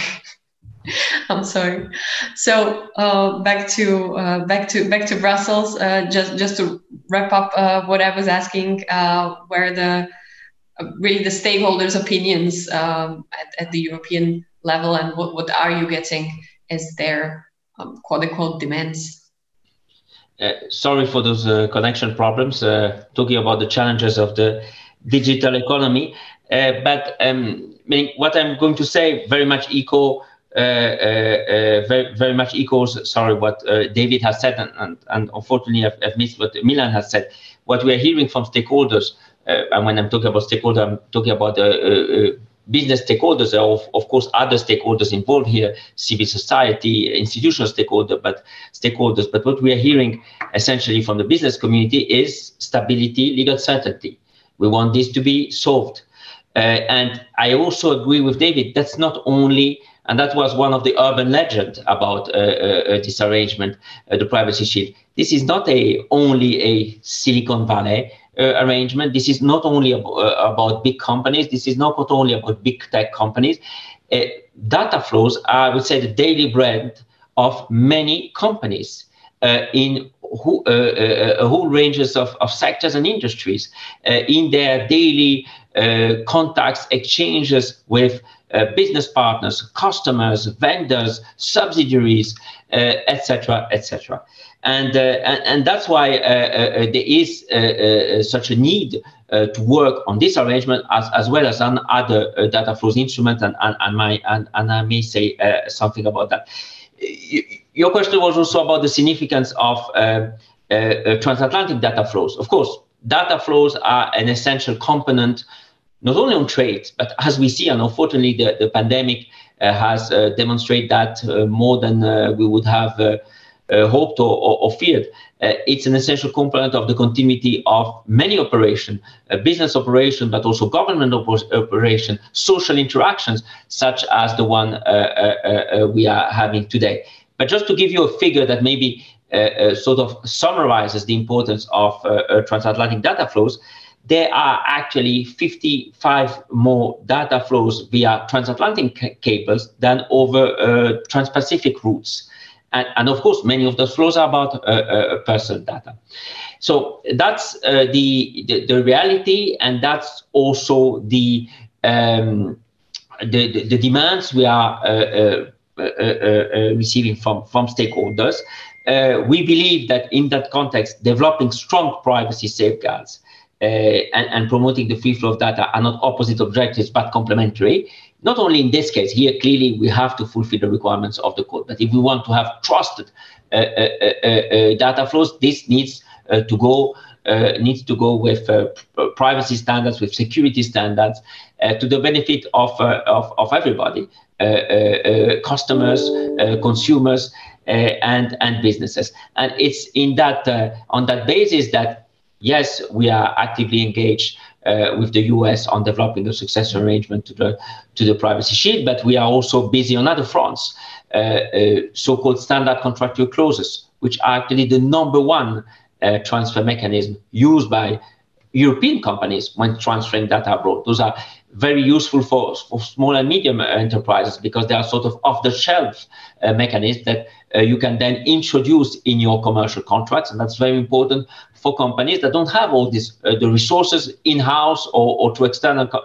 I'm sorry. So uh, back to uh, back to back to Brussels. Uh, just just to wrap up uh, what I was asking, uh, where the uh, really the stakeholders' opinions um, at, at, the European level, and what, what are you getting as their um, quote unquote demands? sorry for those connection problems. talking about the challenges of the digital economy, but um, what I'm going to say very much echo Uh, uh, uh, very, very much echoes, sorry, what David has said, and, and, and unfortunately I've, I've, missed what Milan has said. What we are hearing from stakeholders, and when I'm talking about stakeholders, I'm talking about business stakeholders, of, of course other stakeholders involved here, civil society, institutional stakeholder, but stakeholders. But what we are hearing essentially from the business community is stability, legal certainty. We want this to be solved. Uh, and I also agree with David, that's not only and that was one of the urban legend about uh, uh, this arrangement, uh, the privacy shield. This is not a only a Silicon Valley uh, arrangement. This is not only ab- uh, about big companies. This is not only about big tech companies. Uh, data flows are, I would say, the daily bread of many companies in who, a whole ranges of, of sectors and industries in their daily contacts, exchanges with uh, business partners, customers, vendors, subsidiaries, etc., uh, etc. Et and, uh, and, and that's why uh, uh, there is uh, such a need to work on this arrangement as, as well as on other data flows instruments, and, and, and, my, and, and I may say something about that. Your question was also about the significance of transatlantic data flows. Of course, data flows are an essential component not only on trade, but as we see, and unfortunately, the, the pandemic uh, has uh, demonstrated that uh, more than uh, we would have uh, uh, hoped or, or, or feared. it's an essential component of the continuity of many operations, business operation, but also government op- operation, social interactions, such as the one we are having today. But just to give you a figure that maybe sort of summarizes the importance of transatlantic data flows, there are actually 55 more data flows via transatlantic cables than over uh, trans-Pacific routes. And, and, of course, many of those flows are about uh, uh, personal data. So that's uh, the, the, the reality, and that's also the um, the, the, the, demands we are uh, uh, receiving from from stakeholders. we believe that in that context, developing strong privacy safeguards Uh, and, and, promoting the free flow of data are not opposite objectives but complementary. Not only in this case, here clearly we have to fulfill the requirements of the code. But if we want to have trusted uh, uh, uh, uh, uh data flows, this needs uh, to go needs to go with privacy standards, with security standards, to the benefit of of, of everybody, customers, consumers, and and businesses. And it's in that on that basis that yes, we are actively engaged uh, with the US on developing a successor arrangement to the to the privacy shield, but we are also busy on other fronts, uh, uh, so-called standard contractual clauses, which are actually the number one uh, transfer mechanism used by European companies when transferring data abroad. Those are very useful for, for small and medium enterprises because they are sort of off-the-shelf uh, mechanisms that uh, you can then introduce in your commercial contracts, and that's very important for companies that don't have all these uh, the resources in house or, or to external uh,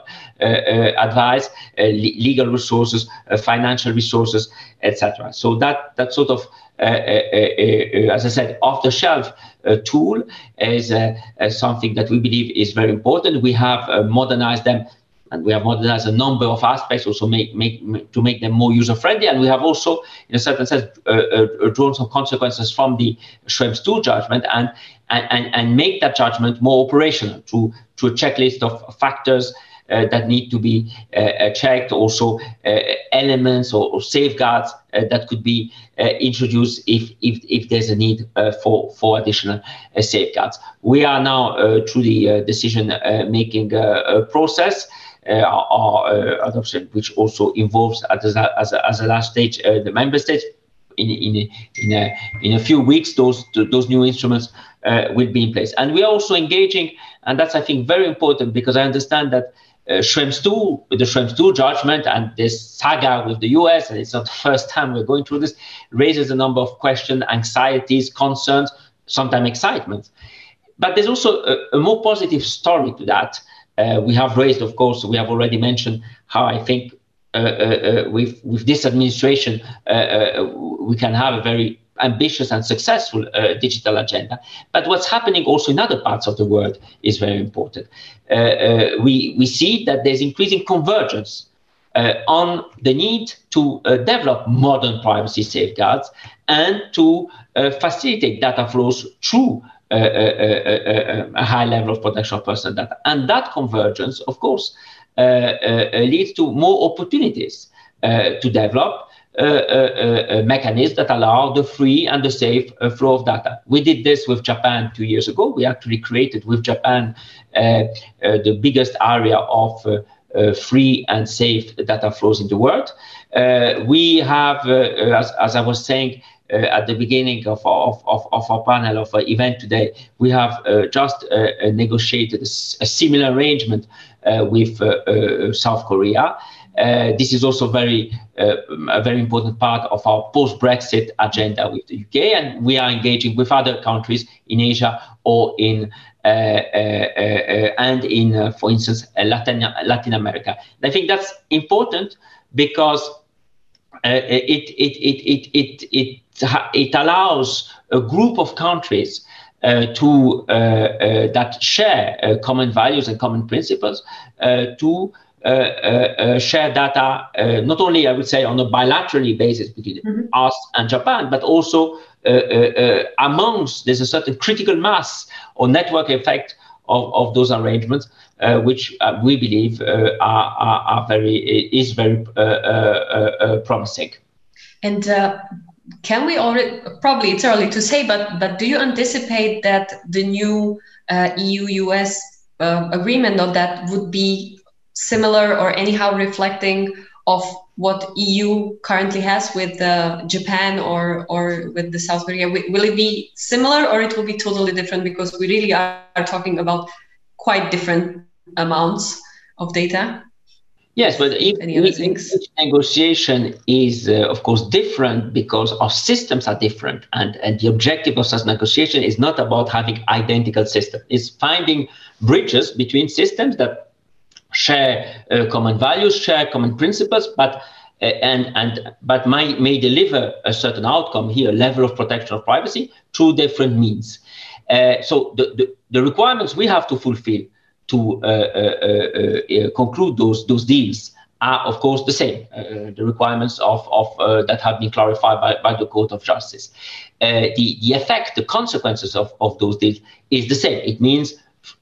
uh, advice, uh, le- legal resources, uh, financial resources, etc. So that that sort of as I said, off the shelf tool is something that we believe is very important. We have modernized them and we have modernized a number of aspects also make, make, make to make them more user friendly and we have also in a certain sense uh, uh, drawn some consequences from the Schrems II judgment and, and, and make that judgment more operational to, to a checklist of factors uh, that need to be uh, uh checked, also uh, elements or, or safeguards uh, that could be introduced if, if, if there's a need for, for additional safeguards. We are now through the decision making process. Uh, our uh, adoption, which also involves as a, as a, as a last stage uh, the member states. In, in, in, a, in a few weeks, those, those new instruments will be in place. And we are also engaging, and that's, I think, very important because I understand that uh, Schrems II, the Schrems II judgment and this saga with the US, and it's not the first time we're going through this, raises a number of questions, anxieties, concerns, sometimes excitement. But there's also a, a more positive story to that, uh, we have raised, of course, we have already mentioned how I think uh, uh, uh with, with this administration, uh, we can have a very ambitious and successful digital agenda. But what's happening also in other parts of the world is very important. we, we see that there's increasing convergence on the need to develop modern privacy safeguards and to facilitate data flows through a, a, a, high level of protection of personal data. And that convergence, of course, leads to more opportunities to develop uh, mechanisms that allow the free and the safe uh, flow of data. We did this with Japan two years ago. We actually created with Japan uh, the biggest area of uh, free and safe data flows in the world. Uh, we have, uh, as, as I was saying, uh, Uh, at the beginning of, of, of, of, our panel of our event today, we have uh, just uh, uh negotiated a, similar arrangement uh, with South Korea. this is also very a very important part of our post-Brexit agenda with the UK, and we are engaging with other countries in Asia or in uh, uh, uh, and in, for instance, Latin, Latin America. I think that's important because it, it, it, it, it, it, it allows a group of countries uh, to uh, uh, that share common values and common principles to share data not only I would say on a bilaterally basis between mm-hmm. us and Japan, but also uh, uh, uh, amongst there's a certain critical mass or network effect of, of those arrangements, which we believe are, are, are, very is very promising. And can we already probably it's early to say but but do you anticipate that the new uh, eu us uh, agreement of that would be similar or anyhow reflecting of what EU currently has with uh, Japan or or with the South Korea? Will it be similar or it will be totally different because we really are, talking about quite different amounts of data? Yes, but if, each negotiation is, uh, of course, different because our systems are different, and, and the objective of such negotiation is not about having identical systems. It's finding bridges between systems that share uh, common values, share common principles, but uh, and and but may, may deliver a certain outcome here, level of protection of privacy through different means. Uh, so the, the, the, requirements we have to fulfill to uh, uh, uh, conclude those those deals are of course the same. the requirements of, of that have been clarified by, by the Court of Justice. the the effect, the consequences of, of those deals is the same. It means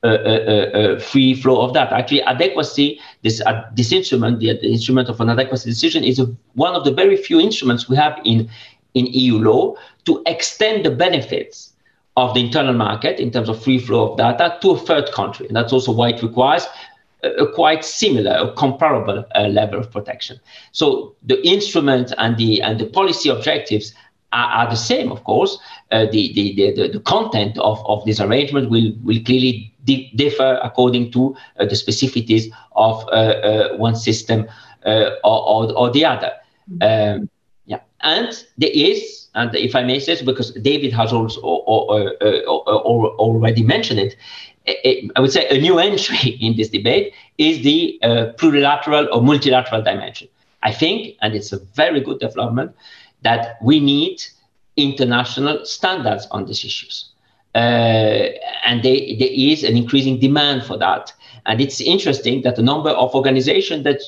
uh, uh, uh, free flow of data. Actually, adequacy, this, this instrument, the, the, instrument of an adequacy decision, is a, one of the very few instruments we have in, in EU law to extend the benefits of the internal market in terms of free flow of data to a third country. And that's also why it requires a quite similar, a comparable uh, level of protection. So the instrument and the and the policy objectives are, are the same, of course. Uh, the, the, the, the content of, of this arrangement will, will clearly di- differ according to uh, the specificities of uh, uh, one system or, or, or, the other. Um, yeah, and there is, and if I may say, because David has also or, or, already mentioned it, I would say a new entry in this debate is the uh, plurilateral or multilateral dimension. I think, and it's a very good development, that we need international standards on these issues. Uh, and they, there is an increasing demand for that. And it's interesting that a number of organizations that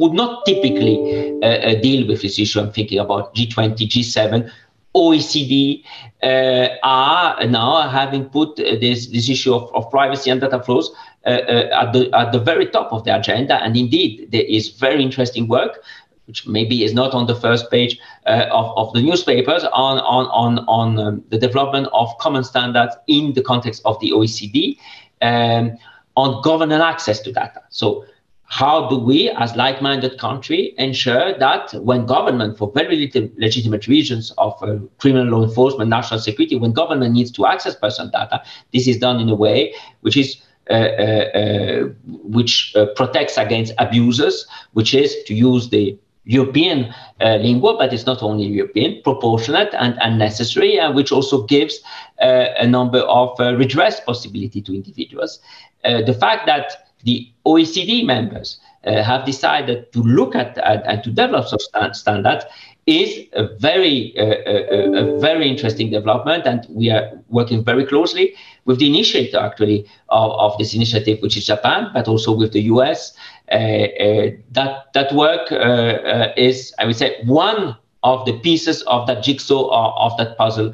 would not typically uh, uh deal with this issue, I'm thinking about G20, G7, OECD, uh, are now having put this, this issue of, of privacy and data flows uh, uh, at, the, at the very top of the agenda. And indeed, there is very interesting work which maybe is not on the first page uh, of, of the newspapers, on, on, on, on um, the development of common standards in the context of the OECD um, on governance access to data. So how do we, as like-minded country, ensure that when government, for very legitimate reasons of uh, criminal law enforcement, national security, when government needs to access personal data, this is done in a way which is uh, uh, uh which uh, protects against abusers, which is to use the European uh, lingua, but it's not only European, proportionate and, unnecessary, and uh, which also gives a number of redress possibility to individuals. The fact that the OECD members uh, have decided to look at and to develop such standards is a very uh, a, a, very interesting development, and we are working very closely with the initiator actually of, of this initiative, which is Japan, but also with the US. Uh, uh, that that work uh, uh, is, I would say, one of the pieces of that jigsaw or of that puzzle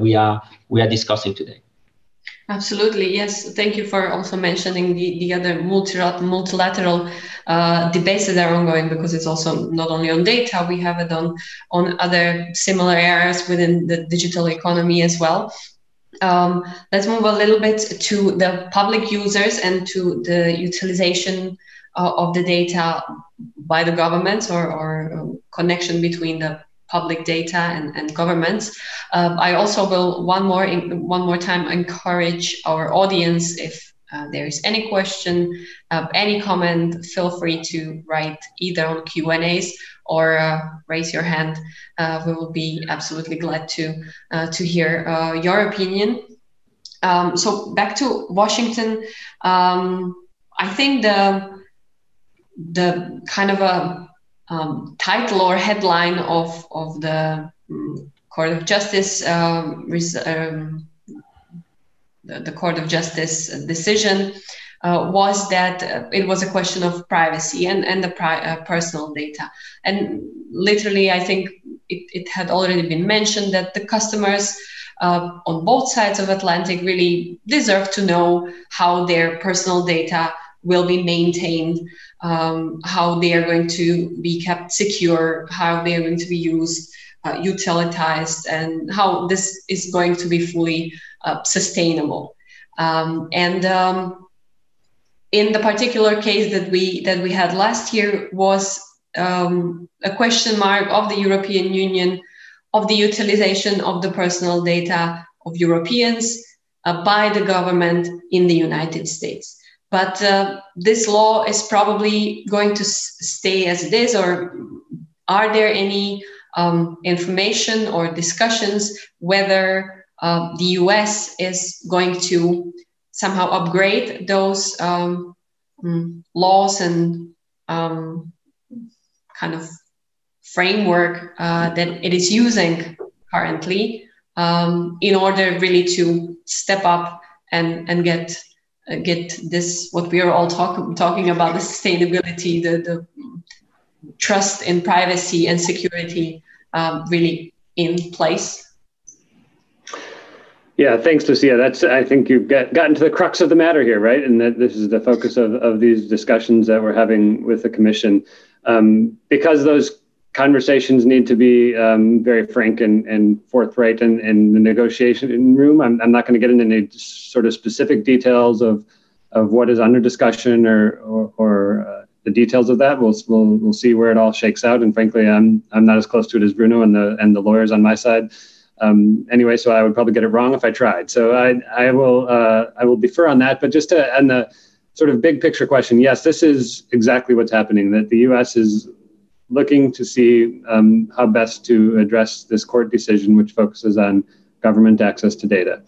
we are we are discussing today. Absolutely, yes. Thank you for also mentioning the, the other multilateral uh, debates that are ongoing because it's also not only on data, we have it on, on other similar areas within the digital economy as well. Um, let's move a little bit to the public users and to the utilization uh, of the data by the governments or, or uh, connection between the public data and, and governments. Uh, I also will one more one more time encourage our audience if uh, there is any question, uh, any comment, feel free to write either on Q and A's or uh, raise your hand. Uh, we will be absolutely glad to uh, to hear your opinion. Um, so back to Washington. Um, I think the the kind of a um, title or headline of, of the um, Court of Justice, um, um, the, the, Court of Justice decision uh, was that uh, it was a question of privacy and, and the pri- uh, personal data. And literally, I think it, it had already been mentioned that the customers uh, on both sides of Atlantic really deserve to know how their personal data will be maintained um, how they are going to be kept secure, how they are going to be used, uh, utilized, and how this is going to be fully uh, sustainable. Um, and um, in the particular case that we that we had last year was um, a question mark of the European Union of the utilization of the personal data of Europeans uh, by the government in the United States. But uh, this law is probably going to s- stay as it is, or are there any um, information or discussions whether uh, the US is going to somehow upgrade those um, mm, laws and um, kind of framework uh, that it is using currently um, in order really to step up and, and get uh, get this what we are all talk, talking about the sustainability the, the trust in privacy and security um, really in place. Yeah thanks lucia. That's i think you've got, gotten to the crux of the matter here right? And that this is the focus of, of these discussions that we're having with the commission. Um, because those conversations need to be um, very frank and, and forthright in, in the negotiation room. I'm, I'm not going to get into any sort of specific details of, of what is under discussion or, or, or uh, the details of that. We'll, we'll, we'll see where it all shakes out. And frankly, I'm, I'm not as close to it as Bruno and the, and the lawyers on my side. Um, anyway, so I would probably get it wrong if I tried. So I, I will, uh, I will defer on that. But just to, on the sort of big picture question, yes, this is exactly what's happening. That the U.S. is looking to see um, how best to address this court decision, which focuses on government access to data.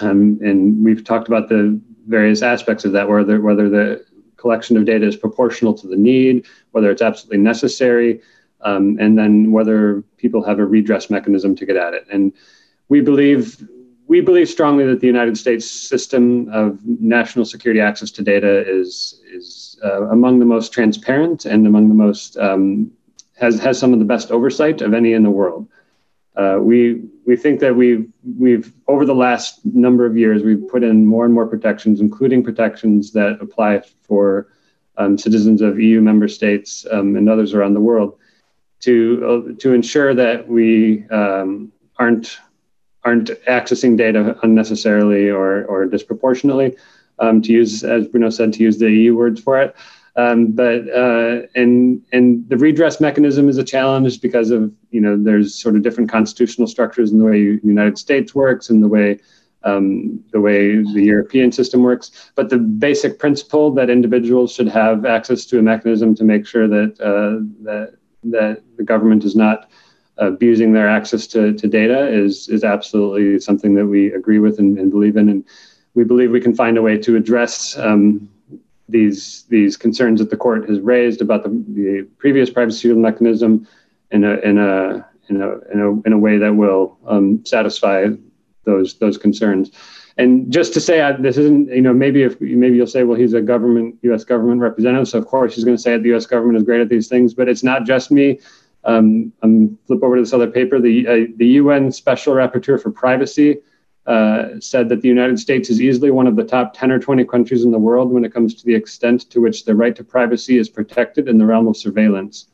Um, and we've talked about the various aspects of that, whether whether the collection of data is proportional to the need, whether it's absolutely necessary, um, and then whether people have a redress mechanism to get at it. And we believe we believe strongly that the United States system of national security access to data is is uh, among the most transparent and among the most um, has has some of the best oversight of any in the world. Uh, we we think that we've we've over the last number of years we've put in more and more protections, including protections that apply for um, citizens of EU member states um, and others around the world, to uh, to ensure that we um, aren't aren't accessing data unnecessarily or, or disproportionately. Um, to use, as Bruno said, to use the EU words for it. Um, but uh, and and the redress mechanism is a challenge because of you know there's sort of different constitutional structures in the way the United States works and the way um, the way the European system works. But the basic principle that individuals should have access to a mechanism to make sure that uh, that that the government is not abusing their access to, to data is is absolutely something that we agree with and, and believe in, and we believe we can find a way to address um, these these concerns that the court has raised about the, the previous privacy mechanism, in a in a in a in a, in a way that will um, satisfy those those concerns. And just to say, this isn't, you know, maybe if maybe you'll say, well, he's a government, U.S. government representative, so of course he's going to say the U.S. government is great at these things. But it's not just me. Um, I'm flip over to this other paper. The uh, the UN Special Rapporteur for Privacy uh, said that the United States is easily one of the top 10 or 20 countries in the world when it comes to the extent to which the right to privacy is protected in the realm of surveillance.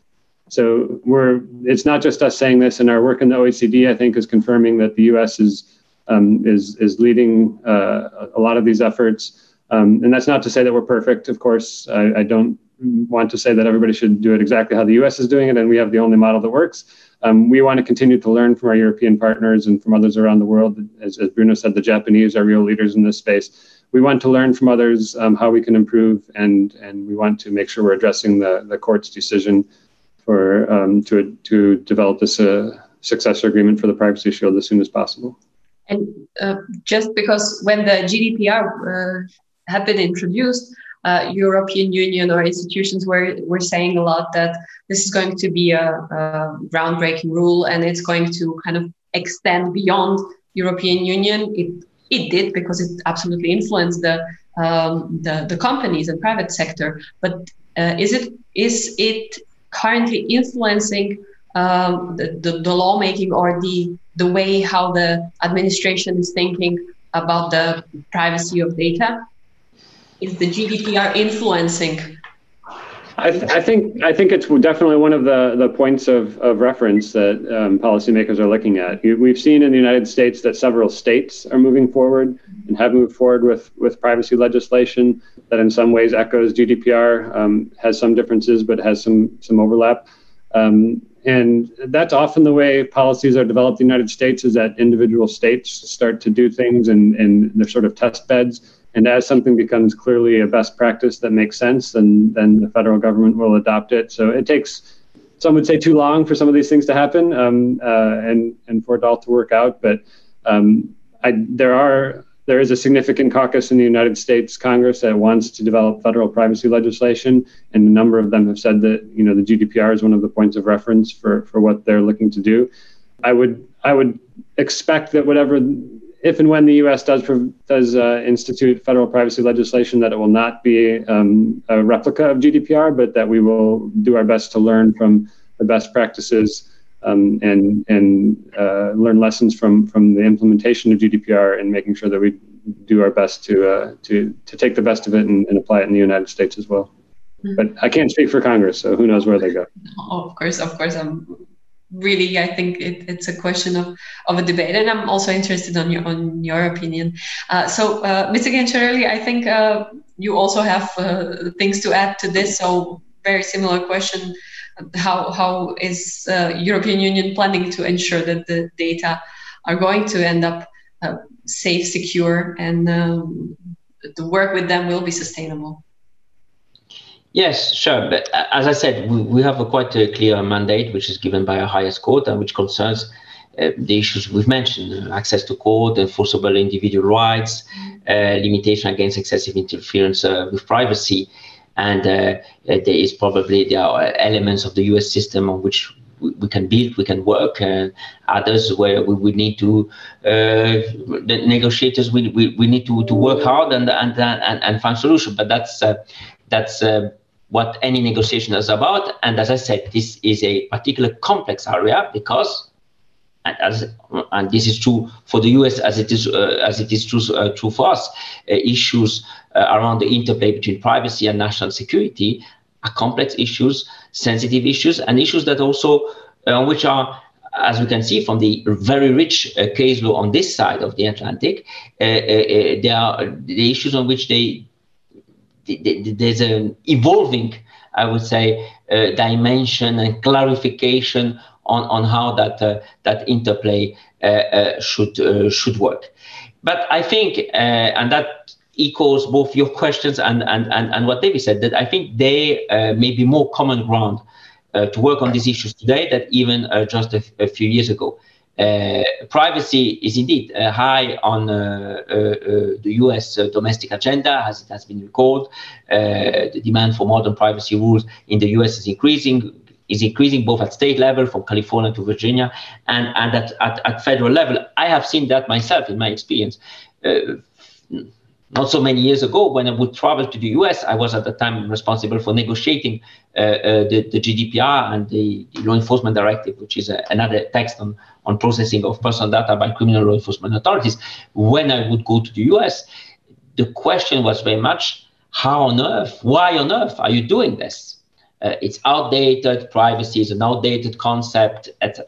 So we're it's not just us saying this, and our work in the OECD, I think, is confirming that the U.S. is um, is is leading uh, a lot of these efforts. Um, and that's not to say that we're perfect. Of course, I, I, don't want to say that everybody should do it exactly how the U.S. is doing it, and we have the only model that works. Um, we want to continue to learn from our European partners and from others around the world. As, as Bruno said, the Japanese are real leaders in this space. We want to learn from others um, how we can improve, and and we want to make sure we're addressing the the court's decision for um, to to develop this uh, successor agreement for the privacy shield as soon as possible. And uh, just because when the GDPR uh, had been introduced, uh, European Union or institutions were, were saying a lot that this is going to be a, a, groundbreaking rule and it's going to kind of extend beyond European Union. It, it did because it absolutely influenced the, um, the, the companies and private sector. But uh, is it is it currently influencing um, the, the, the lawmaking or the the way how the administration is thinking about the privacy of data? Is the GDPR influencing? I, th- I think I think it's definitely one of the, the points of, of reference that um, policymakers are looking at. We've seen in the United States that several states are moving forward and have moved forward with, with privacy legislation that in some ways echoes GDPR, um, has some differences but has some some overlap. Um, and that's often the way policies are developed in the United States is that individual states start to do things and, and they're sort of test beds. And as something becomes clearly a best practice that makes sense, then, then the federal government will adopt it. So it takes, some would say, too long for some of these things to happen um, uh, and, and for it all to work out. But um, I, there are there is a significant caucus in the United States Congress that wants to develop federal privacy legislation, and a number of them have said that you know the GDPR is one of the points of reference for for what they're looking to do. I would I would expect that whatever if and when the U.S. does does uh, institute federal privacy legislation, that it will not be um, a replica of GDPR, but that we will do our best to learn from the best practices um, and and uh, learn lessons from from the implementation of GDPR and making sure that we do our best to uh, to to take the best of it and, and, apply it in the United States as well. Mm-hmm. But I can't speak for Congress, so who knows where they go. Oh, of course, of course, I'm really I think it, it's a question of, of a debate, and I'm also interested on your on your opinion. Uh, so, uh, Mr. Gencarelli, I think uh, you also have uh, things to add to this. So, very similar question how how is uh, European Union planning to ensure that the data are going to end up uh, safe, secure, and um, the work with them will be sustainable? Yes, sure. But uh, as I said, we, we have a quite a clear mandate, which is given by our highest court, and which concerns uh, the issues we've mentioned: uh, access to court, enforceable individual rights, uh, limitation against excessive interference uh, with privacy, and uh, there is probably there are elements of the US system on which we can build, we can work, and others where we, we need to, uh, the negotiators, we, we, we need to, to work hard and, and, and, and find solution. But that's, uh, that's uh, what any negotiation is about. And as I said, this is a particular complex area because and, as, and this is true for the US as it is uh, as it is true uh, true for us. Uh, issues uh, around the interplay between privacy and national security are complex issues, sensitive issues, and issues that also uh, which are as we can see from the very rich uh, case law on this side of the Atlantic, there are the issues on which they there's an evolving, I would say, dimension and clarification on, on how that uh, that interplay uh, uh, should should work. But I think, and that echoes both your questions and, and, and, and what David said, that I think they may be more common ground to work on these issues today than even just a few years ago. Uh, privacy is indeed uh, high on uh, the US domestic agenda, as it has been recalled. the demand for modern privacy rules in the US is increasing is increasing both at state level from California to Virginia and, and at, at, at federal level. I have seen that myself in my experience. Uh, not so many years ago, when I would travel to the US, I was at the time responsible for negotiating uh, uh, the, the, GDPR and the, the, Law Enforcement Directive, which is a, another text on, on processing of personal data by criminal law enforcement authorities. When I would go to the US, the question was very much how on earth, why on earth are you doing this? Uh, it's outdated, privacy is an outdated concept, etc.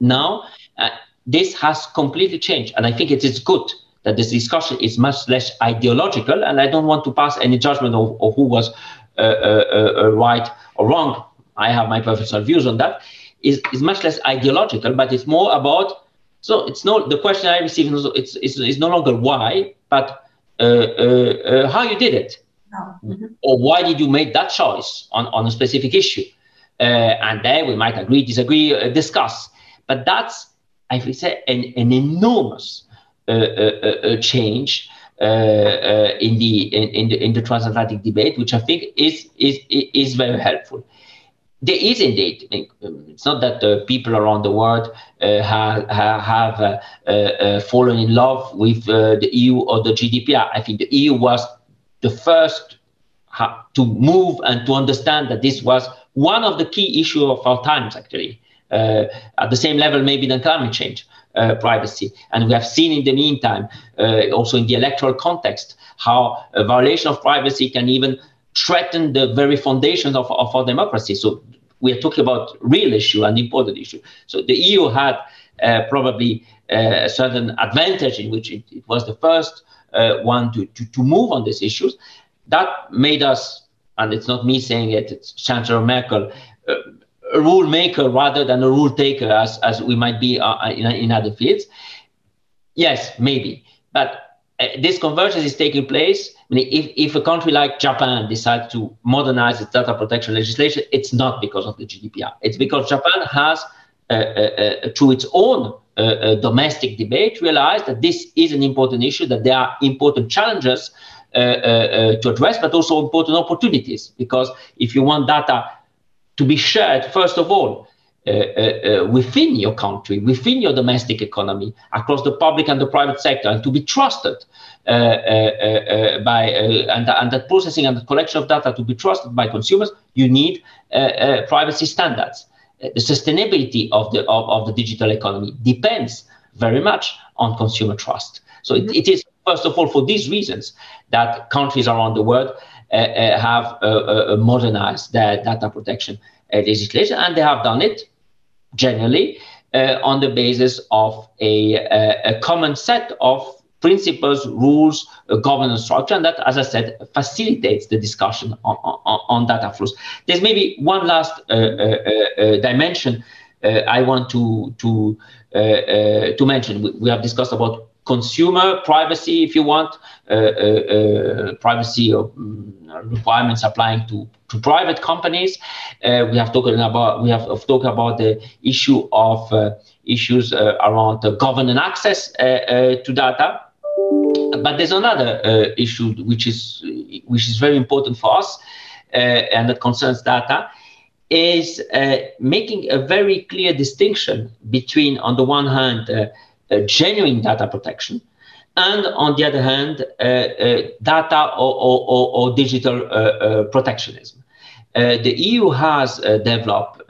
Now, uh, this has completely changed, and I think it is good that this discussion is much less ideological, and I don't want to pass any judgment of, of who was uh, uh, uh, uh right or wrong. I have my personal views on that. Is is much less ideological, but it's more about. So it's no the question I receive. It's it's, it's no longer why, but uh, uh, how you did it, mm-hmm. or why did you make that choice on on a specific issue, and then we might agree, disagree, discuss. But that's I would say an, an enormous change uh, uh, in the in, in, the in the transatlantic debate, which I think is is is very helpful. There is indeed. Um, it's not that people around the world uh, have have uh, uh, fallen in love with the EU or the GDPR. I think the EU was the first to move and to understand that this was one of the key issues of our times, actually, at the same level maybe than climate change uh, privacy. And we have seen in the meantime, uh, also in the electoral context, how a violation of privacy can even threaten the very foundations of, of our democracy. So we are talking about real issue and important issue. So the EU had uh, probably uh, a certain advantage in which it, it was the first uh, one to, to, to move on these issues. That made us, and it's not me saying it, it's Chancellor Merkel, uh, a rule maker rather than a rule taker as, as we might be uh, uh, in, in other fields? Yes, maybe. But uh, this convergence is taking place. I mean, if, if a country like Japan decides to modernize its data protection legislation, it's not because of the GDPR. It's because Japan has, uh, uh, uh through its own domestic debate, realized that this is an important issue, that there are important challenges to address, but also important opportunities. Because if you want data to be shared, first of all, uh, uh, uh, within your country, within your domestic economy, across the public and the private sector, and to be trusted uh, uh, uh, by and, and that processing and the collection of data to be trusted by consumers, you need privacy standards. The sustainability of the of, of, the digital economy depends very much on consumer trust. So it, it is first of all for these reasons that countries around the world Uh, uh, have uh, uh, modernized their data protection legislation, and they have done it generally on the basis of a, a common set of principles, rules, uh, governance structure, and that, as I said, facilitates the discussion on, on, on data flows. There's maybe one last uh, uh, dimension I want to to to mention. We, we, have discussed about consumer privacy, if you want, uh, uh, uh, privacy mm, requirements applying to, to private companies. we have talked about we have talked about the issue of issues around governance access to data. But there's another issue which is which is very important for us, and that concerns data is uh, making a very clear distinction between, on the one hand, uh, uh, genuine data protection, and on the other hand, uh, uh, data or, or, or digital protectionism. the EU has developed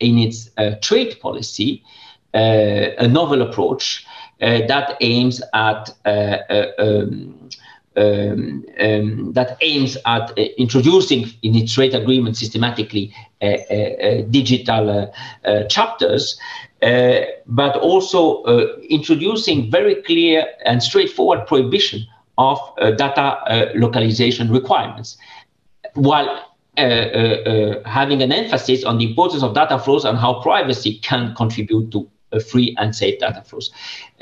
in its trade policy a novel approach that aims at um, um, um, that aims at uh, introducing in its trade agreement systematically uh, uh, digital chapters uh, Uh, but also uh, introducing very clear and straightforward prohibition of uh, data uh, localization requirements, while uh, having an emphasis on the importance of data flows and how privacy can contribute to free and safe data flows.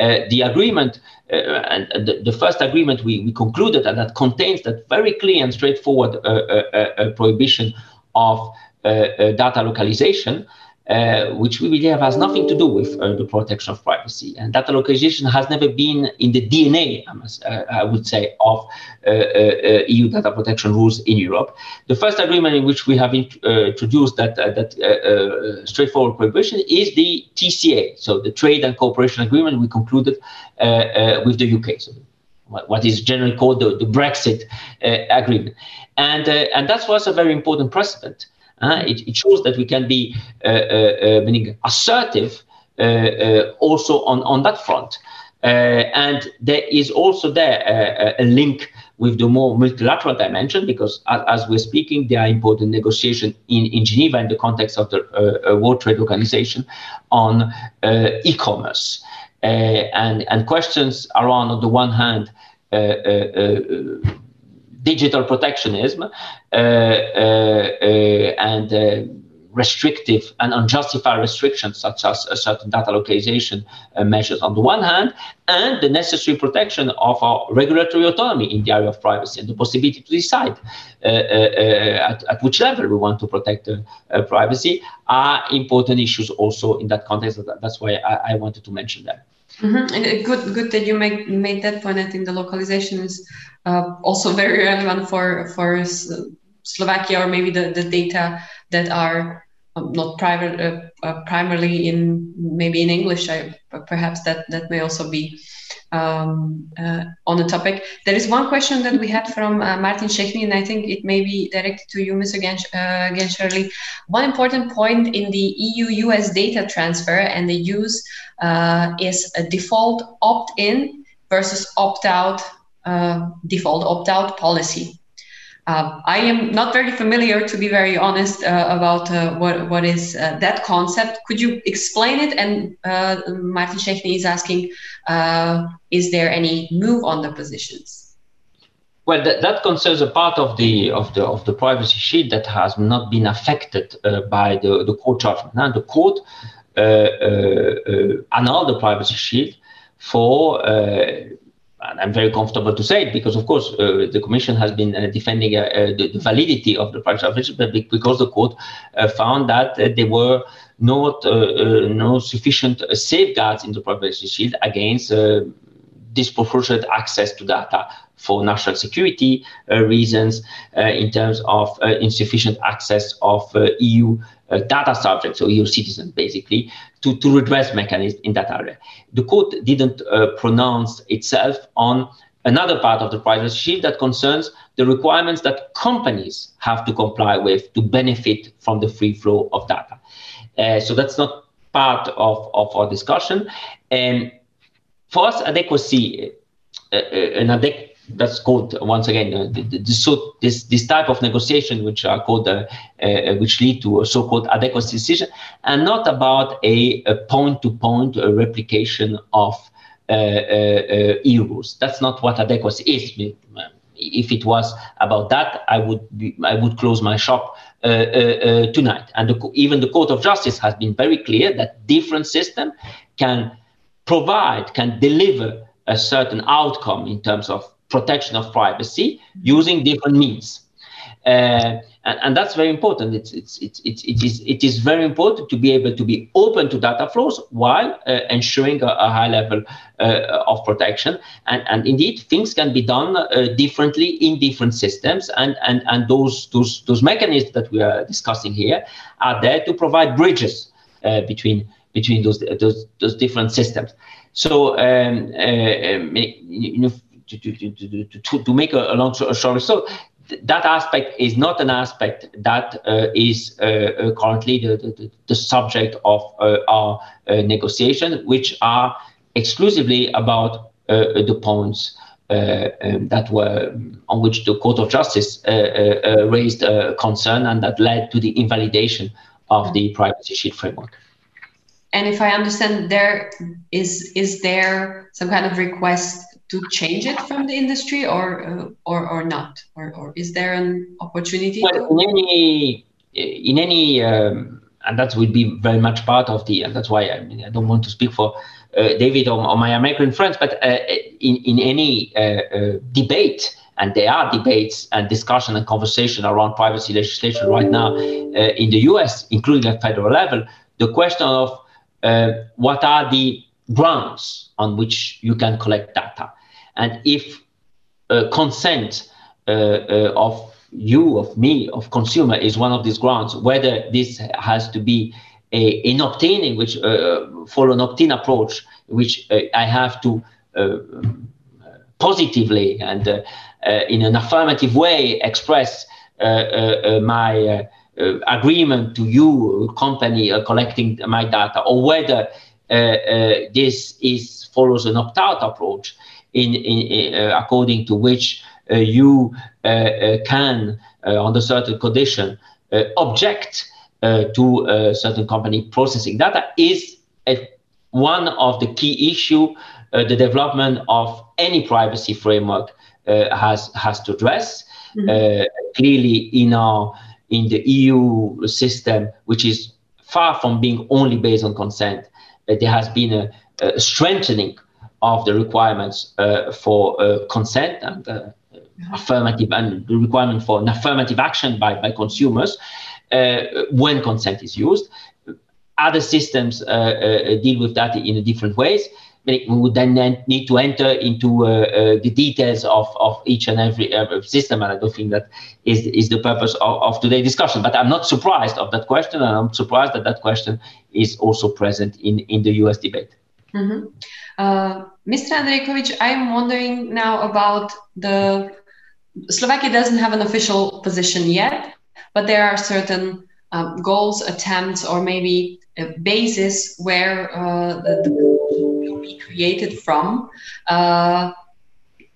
Uh, the agreement, uh, and the, the, first agreement we, we, concluded, and that contains that very clear and straightforward uh, prohibition of data localization, uh, which we believe has nothing to do with uh, the protection of privacy. And data localization has never been in the DNA, I, must, uh, I would say, of uh, uh, EU data protection rules in Europe. The first agreement in which we have in, introduced that, that straightforward prohibition is the TCA, so the Trade and Cooperation Agreement we concluded with the UK. So what is generally called the, the Brexit agreement. And, and that was a very important precedent it, it, shows that we can be uh, uh, meaning assertive also on, on that front. and there is also there a link with the more multilateral dimension, because as, as, we're speaking, there are important negotiations in, in Geneva in the context of the uh, World Trade Organization on uh, e-commerce. Uh, and, and questions around, on the one hand, digital protectionism uh, uh, uh, and restrictive and unjustified restrictions such as certain data localization uh, measures on the one hand, and the necessary protection of our regulatory autonomy in the area of privacy and the possibility to decide uh, uh, at, at, which level we want to protect privacy are important issues also in that context. That's why I, I wanted to mention them. Mm-hmm. Good, good that you make, made that point. I think the localization is uh, also very relevant for for Slovakia or maybe the, the data that are um, not private, uh, uh, primarily in maybe in English. I, perhaps that that may also be um, uh, on the topic. There is one question that we had from uh, Martin Shechny, and I think it may be directed to you, Mr. Gensh, uh, One important point in the EU-US data transfer and the use is a default opt-in versus opt-out, uh, default opt-out policy. Uh, I am not very familiar, to be very honest, uh, about uh, what what is uh, that concept. Could you explain it? And uh, Martin Shechny is asking, uh, is there any move on the positions? Well, that, that, concerns a part of the of the of the privacy shield that has not been affected by the the court judgment. Now, the court annulled the privacy shield for and I'm very comfortable to say it because, of course, uh, the Commission has been uh, defending uh, uh the, the, validity of the privacy office, but because the court uh, found that uh, there were not no sufficient safeguards in the privacy shield against disproportionate access to data for national security reasons, in terms of insufficient access of EU data subjects, or EU citizens, basically, to, to redress mechanism in that area. The court didn't uh, pronounce itself on another part of the privacy shield that concerns the requirements that companies have to comply with to benefit from the free flow of data. Uh, so that's not part of, of our discussion. And for us, adequacy, uh, uh an adequate that's called once again uh, so this this type of negotiation which are called uh, uh, which lead to a so-called adequacy decision and not about a, point-to-point uh, replication of uh, uh, EU rules. That's not what adequacy is. If it was about that, I would be, I would close my shop tonight. And the, even the Court of Justice has been very clear that different system can provide, can deliver a certain outcome in terms of protection of privacy using different means. Uh, and, and, that's very important. It's, it's, it's, it's, it, is, it is very important to be able to be open to data flows while uh, ensuring a, a, high level uh, of protection. And, and indeed, things can be done uh, differently in different systems. And, and, and those, those, those mechanisms that we are discussing here are there to provide bridges uh, between, between those, those, those different systems. So, um, uh, um you know, to, to, to, to, to make a, a long story so that aspect is not an aspect that uh, is uh, uh, currently the, the, the, subject of uh, our uh, negotiations, which are exclusively about uh, the points um, that were on which the Court of Justice raised concern and that led to the invalidation of the privacy shield framework. And if I understand, there is is there some kind of request to change it from the industry or uh, or or not or, or is there an opportunity well, to- in any in any um, and that would be very much part of the and that's why i mean i don't want to speak for uh, david or, or, my american friends but uh, in in any uh, uh, debate and there are debates and discussion and conversation around privacy legislation right now uh, in the us including at federal level the question of uh, what are the grounds on which you can collect data. And if uh, consent uh, uh, of you, of me, of consumer is one of these grounds, whether this has to be a, an opt-in, which uh, follow an opt-in approach, which uh, I have to uh, positively and in an affirmative way express my agreement to you, company, collecting my data, or whether this is follows an opt-out approach, in, in, uh, according to which uh, you uh, can, under certain condition, object to a certain company processing data is a, one of the key issue the development of any privacy framework has has to address. Mm-hmm. clearly, in our in the EU system, which is far from being only based on consent, uh, there has been a, a, strengthening of the requirements uh, for uh, consent and uh, affirmative and the requirement for an affirmative action by, by consumers when consent is used. Other systems deal with that in different ways we would then need to enter into uh, uh, the details of, of each and every, every, system, and I don't think that is, is the purpose of, of today's discussion. But I'm not surprised of that question, and I'm surprised that that question is also present in, in the US debate. Mm-hmm. Uh, Mr. Andrejkovic, I'm wondering now about the Slovakia doesn't have an official position yet, but there are certain um, goals, attempts, or maybe a basis where uh, the, the will be created from uh,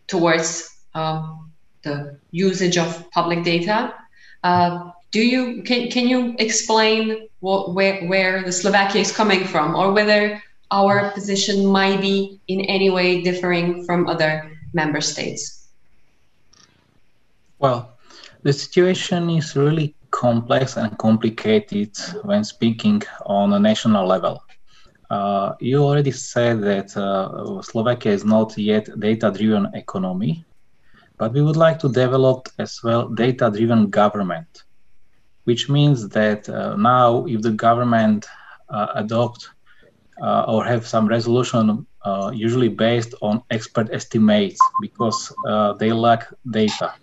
towards um, the usage of public data. Uh, do you can can you explain what, where where the Slovakia is coming from, or whether our position might be in any way differing from other member states? Well, the situation is really complex and complicated when speaking on a national level. Uh, you already said that uh, Slovakia is not yet data-driven economy, but we would like to develop as well data-driven government, which means that uh, now if the government uh, adopt uh, or have some resolution uh, usually based on expert estimates because uh, they lack data.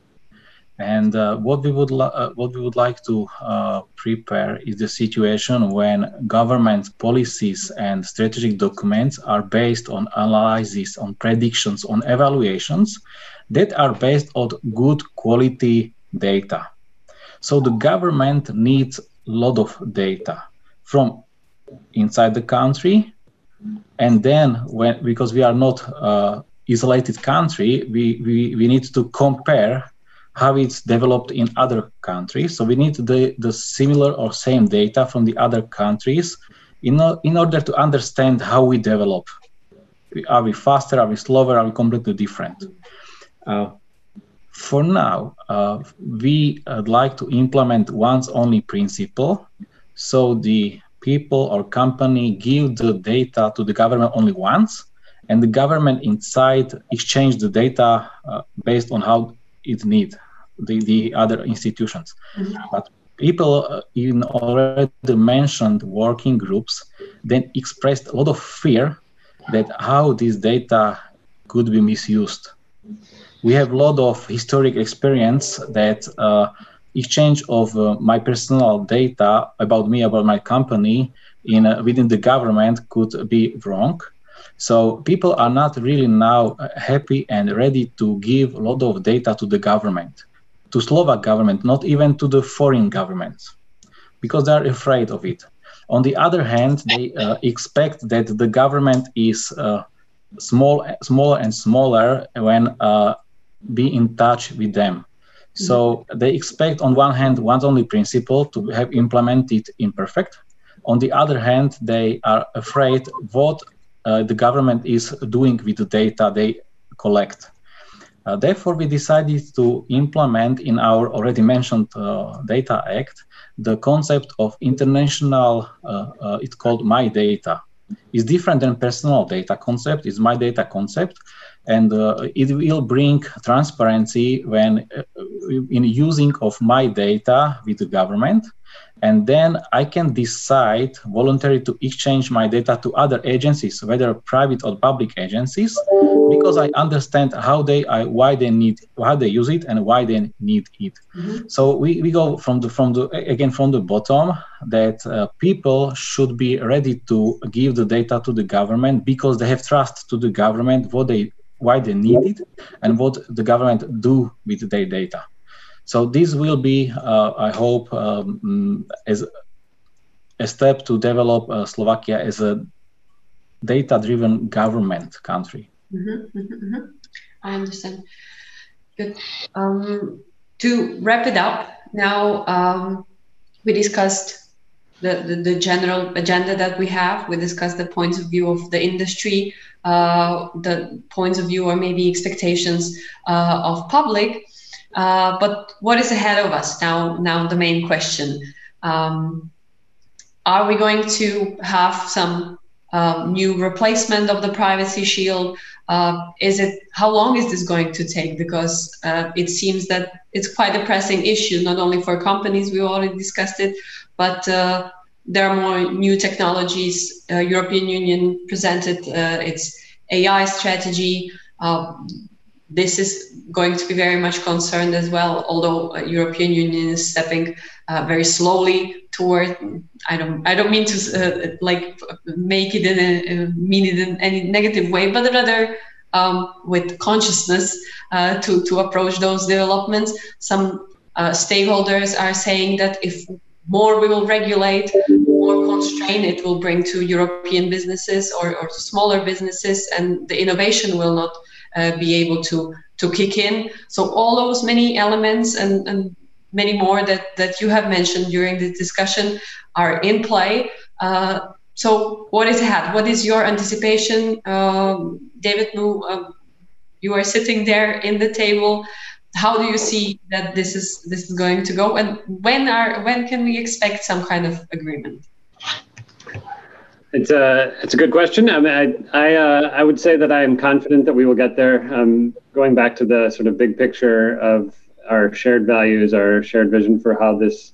And uh, what we would uh, what we would like to uh, prepare is the situation when government policies and strategic documents are based on analysis, on predictions, on evaluations that are based on good quality data. So the government needs a lot of data from inside the country. And then when because we are not uh, isolated country we, we we need to compare how it's developed in other countries. So we need the the similar or same data from the other countries in, in order to understand how we develop. Are we faster? Are we slower? Are we completely different? Uh, for now uh, we would like to implement once only principle. So the people or company give the data to the government only once and the government inside exchange the data uh, based on how it need the, the other institutions mm-hmm. but people uh, in already mentioned working groups then expressed a lot of fear that how this data could be misused we have a lot of historic experience that uh, exchange of uh, my personal data about me about my company in uh, within the government could be wrong. So people are not really now uh, happy and ready to give a lot of data to the government to slovak government not even to the foreign governments because they are afraid of it. On the other hand they uh, expect that the government is uh, small smaller and smaller when uh, be in touch with them so they expect, on one hand, one only principle to have implemented imperfect. On the other hand, they are afraid what uh, the government is doing with the data they collect. Uh, therefore, we decided to implement in our already mentioned uh, Data Act the concept of international, uh, uh, it's called My Data. It's different than personal data concept, it's My Data concept. And uh, it will bring transparency when uh, in using of my data with the government and then I can decide voluntarily to exchange my data to other agencies, whether private or public agencies, because I understand how they I, why they need how they use it and why they need it. Mm-hmm. So we, we go from the from the again from the bottom that uh, people should be ready to give the data to the government because they have trust to the government what they why they need it and what the government do with their data. So this will be, uh, I hope, um, as a step to develop uh, Slovakia as a data-driven government country. Mm-hmm, mm-hmm, mm-hmm. I understand. Good. Um, to wrap it up, now um, we discussed the, the, the, general agenda that we have. We discussed the points of view of the industry, uh, the points of view or maybe expectations uh, of public. Uh, but what is ahead of us now? Now the main question: um, Are we going to have some um, new replacement of the privacy shield? Uh, is it how long is this going to take? Because uh, it seems that it's quite a pressing issue, not only for companies. We already discussed it, but uh, there are more new technologies. Uh, European Union presented its AI strategy this is going to be very much concerned as well, although uh, European Union is stepping uh, very slowly toward. I don't. I don't mean to uh, like make it in a mean it in any negative way, but rather um, with consciousness uh, to to approach those developments. Some uh, stakeholders are saying that if more we will regulate, more constraint it will bring to European businesses or, or smaller businesses, and the innovation will not uh, be able to to kick in. So all those many elements and, and many more that that you have mentioned during the discussion are in play. Uh, so what is ahead? What is your anticipation, um, David? Nu, um, you are sitting there in the table. How do you see that this is this is going to go, and when are when can we expect some kind of agreement? It's a it's a good question. I mean, I I, uh, I would say that I am confident that we will get there. Um, going back to the sort of big picture of our shared values, our shared vision for how this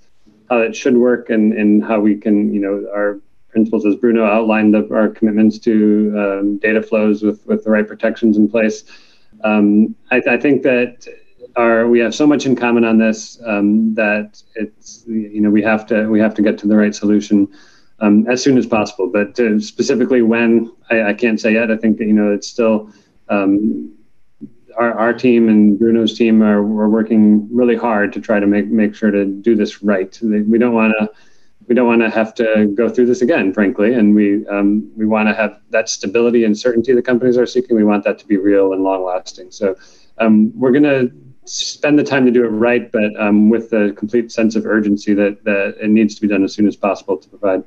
how it should work, and and how we can you know our principles as Bruno outlined of our commitments to um, data flows with with the right protections in place. Um, I, I, think that our we have so much in common on this um, that it's you know we have to we have to get to the right solution um, as soon as possible. But uh, specifically when, I, I, can't say yet. I think that, you know it's still um, our, our team and Bruno's team are we're working really hard to try to make make sure to do this right. We don't want to we don't want to have to go through this again, frankly, and we um, we want to have that stability and certainty the companies are seeking. We want that to be real and long lasting. So um, we're going to spend the time to do it right, but um, with the complete sense of urgency that, that it needs to be done as soon as possible to provide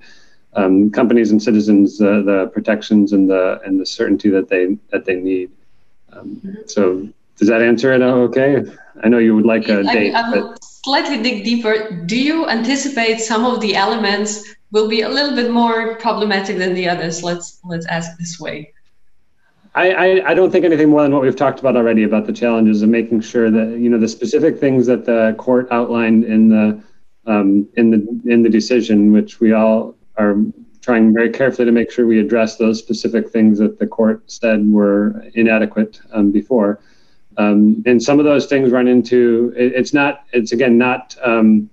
um, companies and citizens uh, the protections and the and the certainty that they that they need. Um, so does that answer it okay? I know you would like a date. I, I but... slightly dig deeper. Do you anticipate some of the elements will be a little bit more problematic than the others? Let's let's ask this way. I, I, I, don't think anything more than what we've talked about already about the challenges of making sure that you know the specific things that the court outlined in the um, in the in the decision, which we all are trying very carefully to make sure we address those specific things that the court said were inadequate um, before. Um, and some of those things run into it, it's not it's again not um,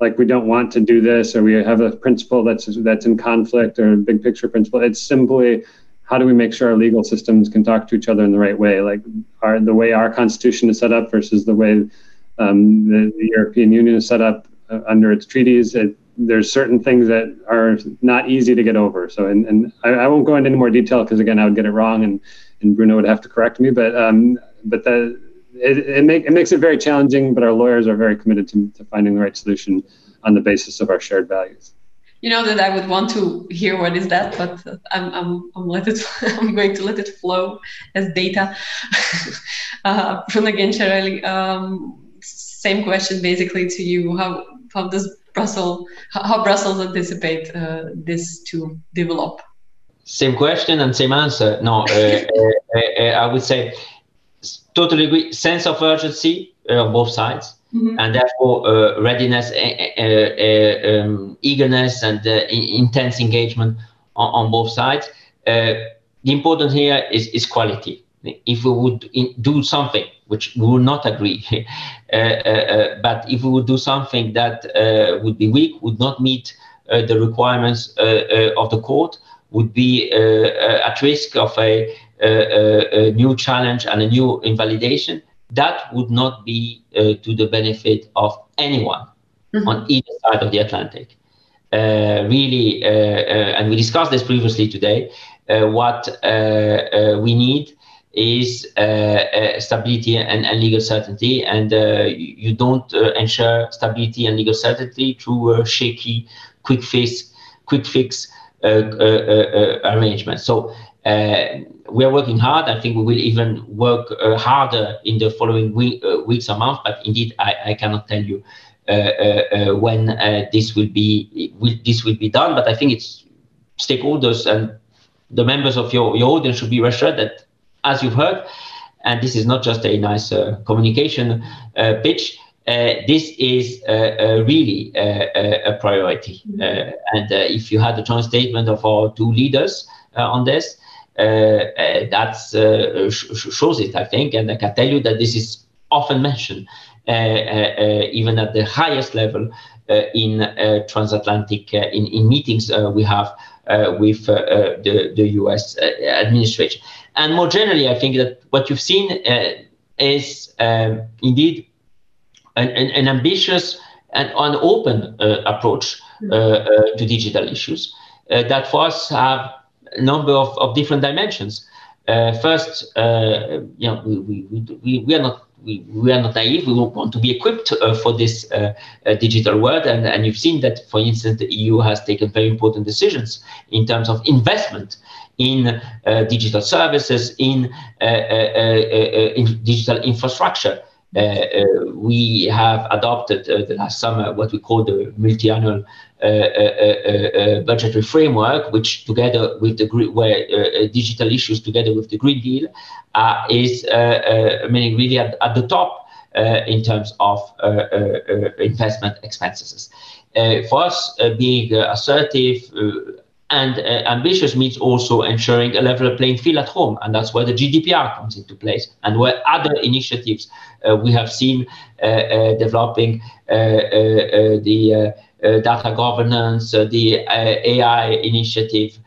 like we don't want to do this or we have a principle that's that's in conflict or a big picture principle. It's simply how do we make sure our legal systems can talk to each other in the right way, like our, the way our constitution is set up versus the way um, the, the, European Union is set up uh, under its treaties. It, there's certain things that are not easy to get over. So, and, and I, I won't go into any more detail because again, I would get it wrong, and, and Bruno would have to correct me. But um, but the it, it, make, it makes it very challenging. But our lawyers are very committed to, to finding the right solution on the basis of our shared values you know that I would want to hear what is that, but I'm I'm I'm let it I'm going to let it flow as data. uh, Gencarelli, um, same question basically to you. How how does Brussels how, how Brussels anticipate uh, this to develop? Same question and same answer. No, uh, uh, uh I would say totally agree. Sense of urgency on both sides mm-hmm. and therefore uh, readiness, uh, uh, um, eagerness, and uh, intense engagement on, on both sides. Uh, the important here is, is quality. If we would in, do something, which we will not agree, uh, but if we would do something that would be weak, would not meet the requirements of the court, would be at risk of a, a, new challenge and a new invalidation, that would not be uh, to the benefit of anyone mm-hmm. on either side of the Atlantic. Uh, really, uh, uh and we discussed this previously today, uh, what uh, we need is stability and, and, legal certainty, and you don't ensure stability and legal certainty through shaky, quick fix, quick fix arrangements. So uh, we are working hard. I think we will even work uh, harder in the following week, uh, weeks or months. But indeed, I, I cannot tell you when this will be will, this will be done. But I think it's stakeholders and the members of your, your audience should be reassured that, as you've heard, and this is not just a nice uh, communication uh, pitch. Uh, this is really a priority. Mm-hmm. and if you had the joint statement of our two leaders on this, uh, uh, that uh, uh, uh sh- shows it, I think. And I can tell you that this is often mentioned, uh, even at the highest level in transatlantic in, in meetings we have with the, the US administration. And more generally, I think that what you've seen is um, indeed an, an, an, ambitious and an open uh, approach uh, uh, to digital issues that for us have number of, of different dimensions. Uh, first, uh, you know, we, we, we, we, are not we, we are not naive. We want to be equipped uh, for this uh, uh, digital world, and, and you've seen that, for instance, the EU has taken very important decisions in terms of investment in uh, digital services, in, in digital infrastructure. We have adopted the last summer what we call the multi-annual budgetary framework, which together with the where uh, uh, digital issues together with the Green Deal uh, is meaning really at, at the top in terms of investment expenses. for us, being assertive and uh, ambitious means also ensuring a level playing field at home. And that's where the GDPR comes into place and where other initiatives uh, we have seen uh, uh developing uh, uh, the data governance, the AI initiative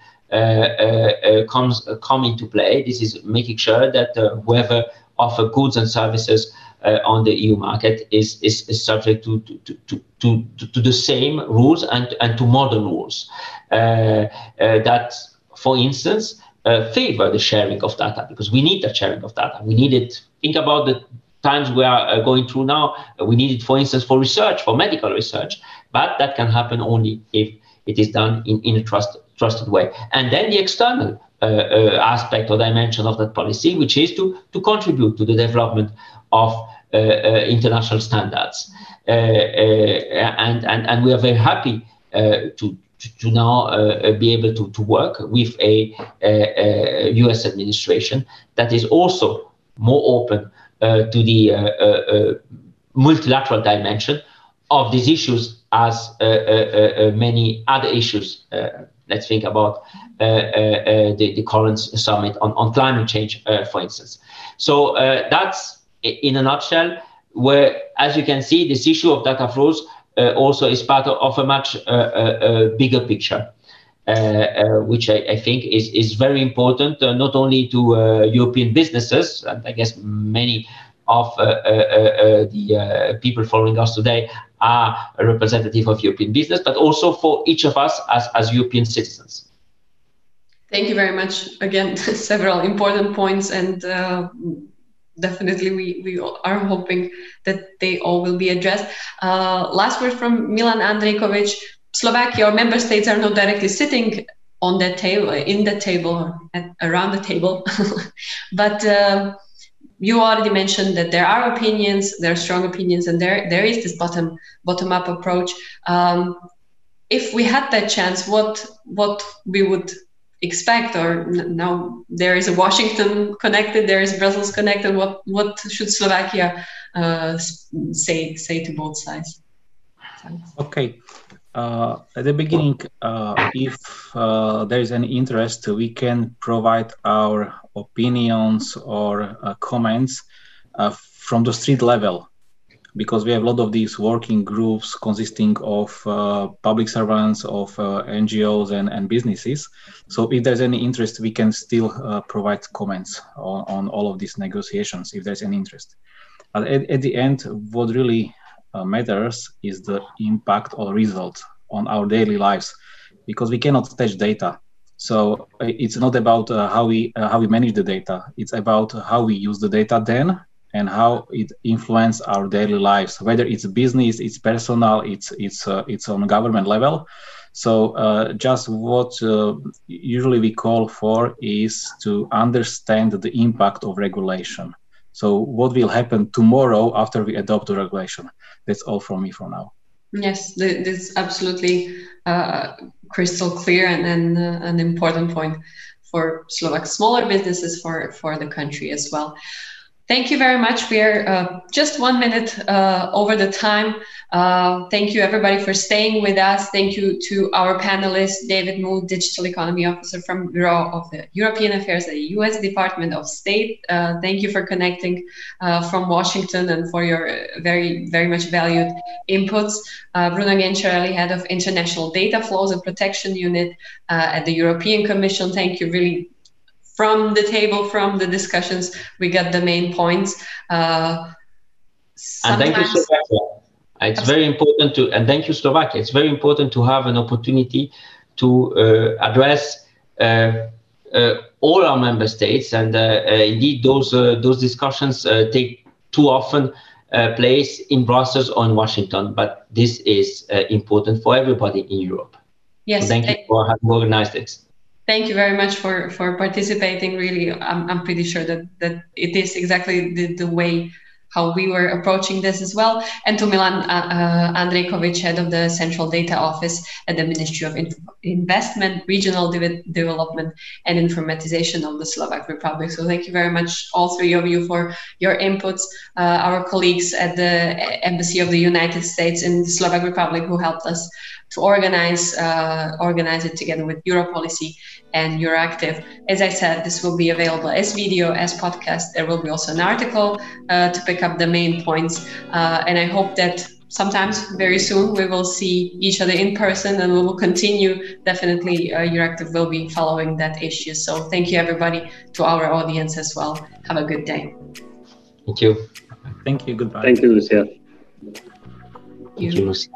comes come into play. This is making sure that whoever offer goods and services uh, on the EU market is, is, is subject to, to, to, to, to, the same rules and, and to modern rules uh, uh, that, for instance, uh, favor the sharing of data because we need the sharing of data. We need it. Think about the times we are uh, going through now. we need it, for instance, for research, for medical research, but that can happen only if it is done in, in a trust, trusted way. And then the external uh, uh, aspect or dimension of that policy, which is to, to contribute to the development of uh, international standards. and, and, and we are very happy to, to now uh, be able to, to work with a, a, a, US administration that is also more open uh, to the uh, multilateral dimension of these issues as many other issues let's think about uh, uh, uh, the, the current summit on, on climate change, for instance. So that's in a nutshell where, as you can see, this issue of data flows also is part of a much bigger picture. Uh, uh, which I, I, think is, is very important, uh, not only to European businesses, and I guess many of the people following us today are a representative of European business, but also for each of us as, as European citizens. Thank you very much. Again, several important points, and uh, definitely we, we are hoping that they all will be addressed. Uh, last word from Milan Andrejkovic. Slovakia or member states are not directly sitting on that table, in the table, at, around the table, but. Uh, you already mentioned that there are opinions, there are strong opinions, and there there is this bottom bottom up approach. Um, if we had that chance, what what we would expect or now there is a washington connected there is brussels connected what what should slovakia uh, say say to both sides okay uh, at the beginning uh, if uh, there is any interest we can provide our opinions or uh, comments uh, from the street level because we have a lot of these working groups consisting of uh, public servants, of uh, NGOs, and, and businesses. So, if there's any interest, we can still uh, provide comments on, on all of these negotiations if there's any interest. But at, at the end, what really uh, matters is the impact or result on our daily lives because we cannot touch data. So it's not about uh, how we uh, how we manage the data. It's about how we use the data then and how it influences our daily lives whether it's business it's personal it's it's uh, it's on government level. So uh, just what uh, usually we call for is to understand the impact of regulation. So what will happen tomorrow after we adopt the regulation? That's all from me for now. Yes that's absolutely uh, crystal clear and, and uh, an important point for Slovak smaller businesses for for the country as well. Thank you very much. We are uh, just one minute uh, over the time. Uh, thank you, everybody, for staying with us. Thank you to our panelists, David Mood, Digital Economy Officer from Bureau of the European Affairs at the U.S. Department of State. Uh, thank you for connecting uh, from Washington and for your very, very much valued inputs. Uh, Bruno Gencarelli, Head of International Data Flows and Protection Unit at the European Commission. Thank you really from the table, from the discussions, we get the main points. Uh, and thank you, Slovakia. It's very important to, and thank you, Slovakia. It's very important to have an opportunity to uh, address uh, uh all our member states, and uh, uh, indeed, those those discussions take too often place in Brussels or in Washington. But this is important for everybody in Europe. Yes, so thank you for having organized this thank you very much for for participating. Really i'm, I'm pretty sure that that it is exactly the, the way how we were approaching this as well. And to milan uh, uh, andrejkovic head of the central data office at the ministry of In- investment regional de- development and informatization of the slovak republic. So thank you very much all three of you for your inputs. Uh, our colleagues at the embassy of the united states in the slovak republic who helped us to organize uh, organize it together with Europolicy and Euractiv. As I said, this will be available as video, as podcast. There will be also an article uh, to pick up the main points. Uh, and I hope that sometimes very soon we will see each other in person and we will continue. Definitely, uh, Euractiv will be following that issue. So thank you, everybody, to our audience as well. Have a good day. Thank you. Thank you. Goodbye. Thank you, Lucia. Thank you, Lucia.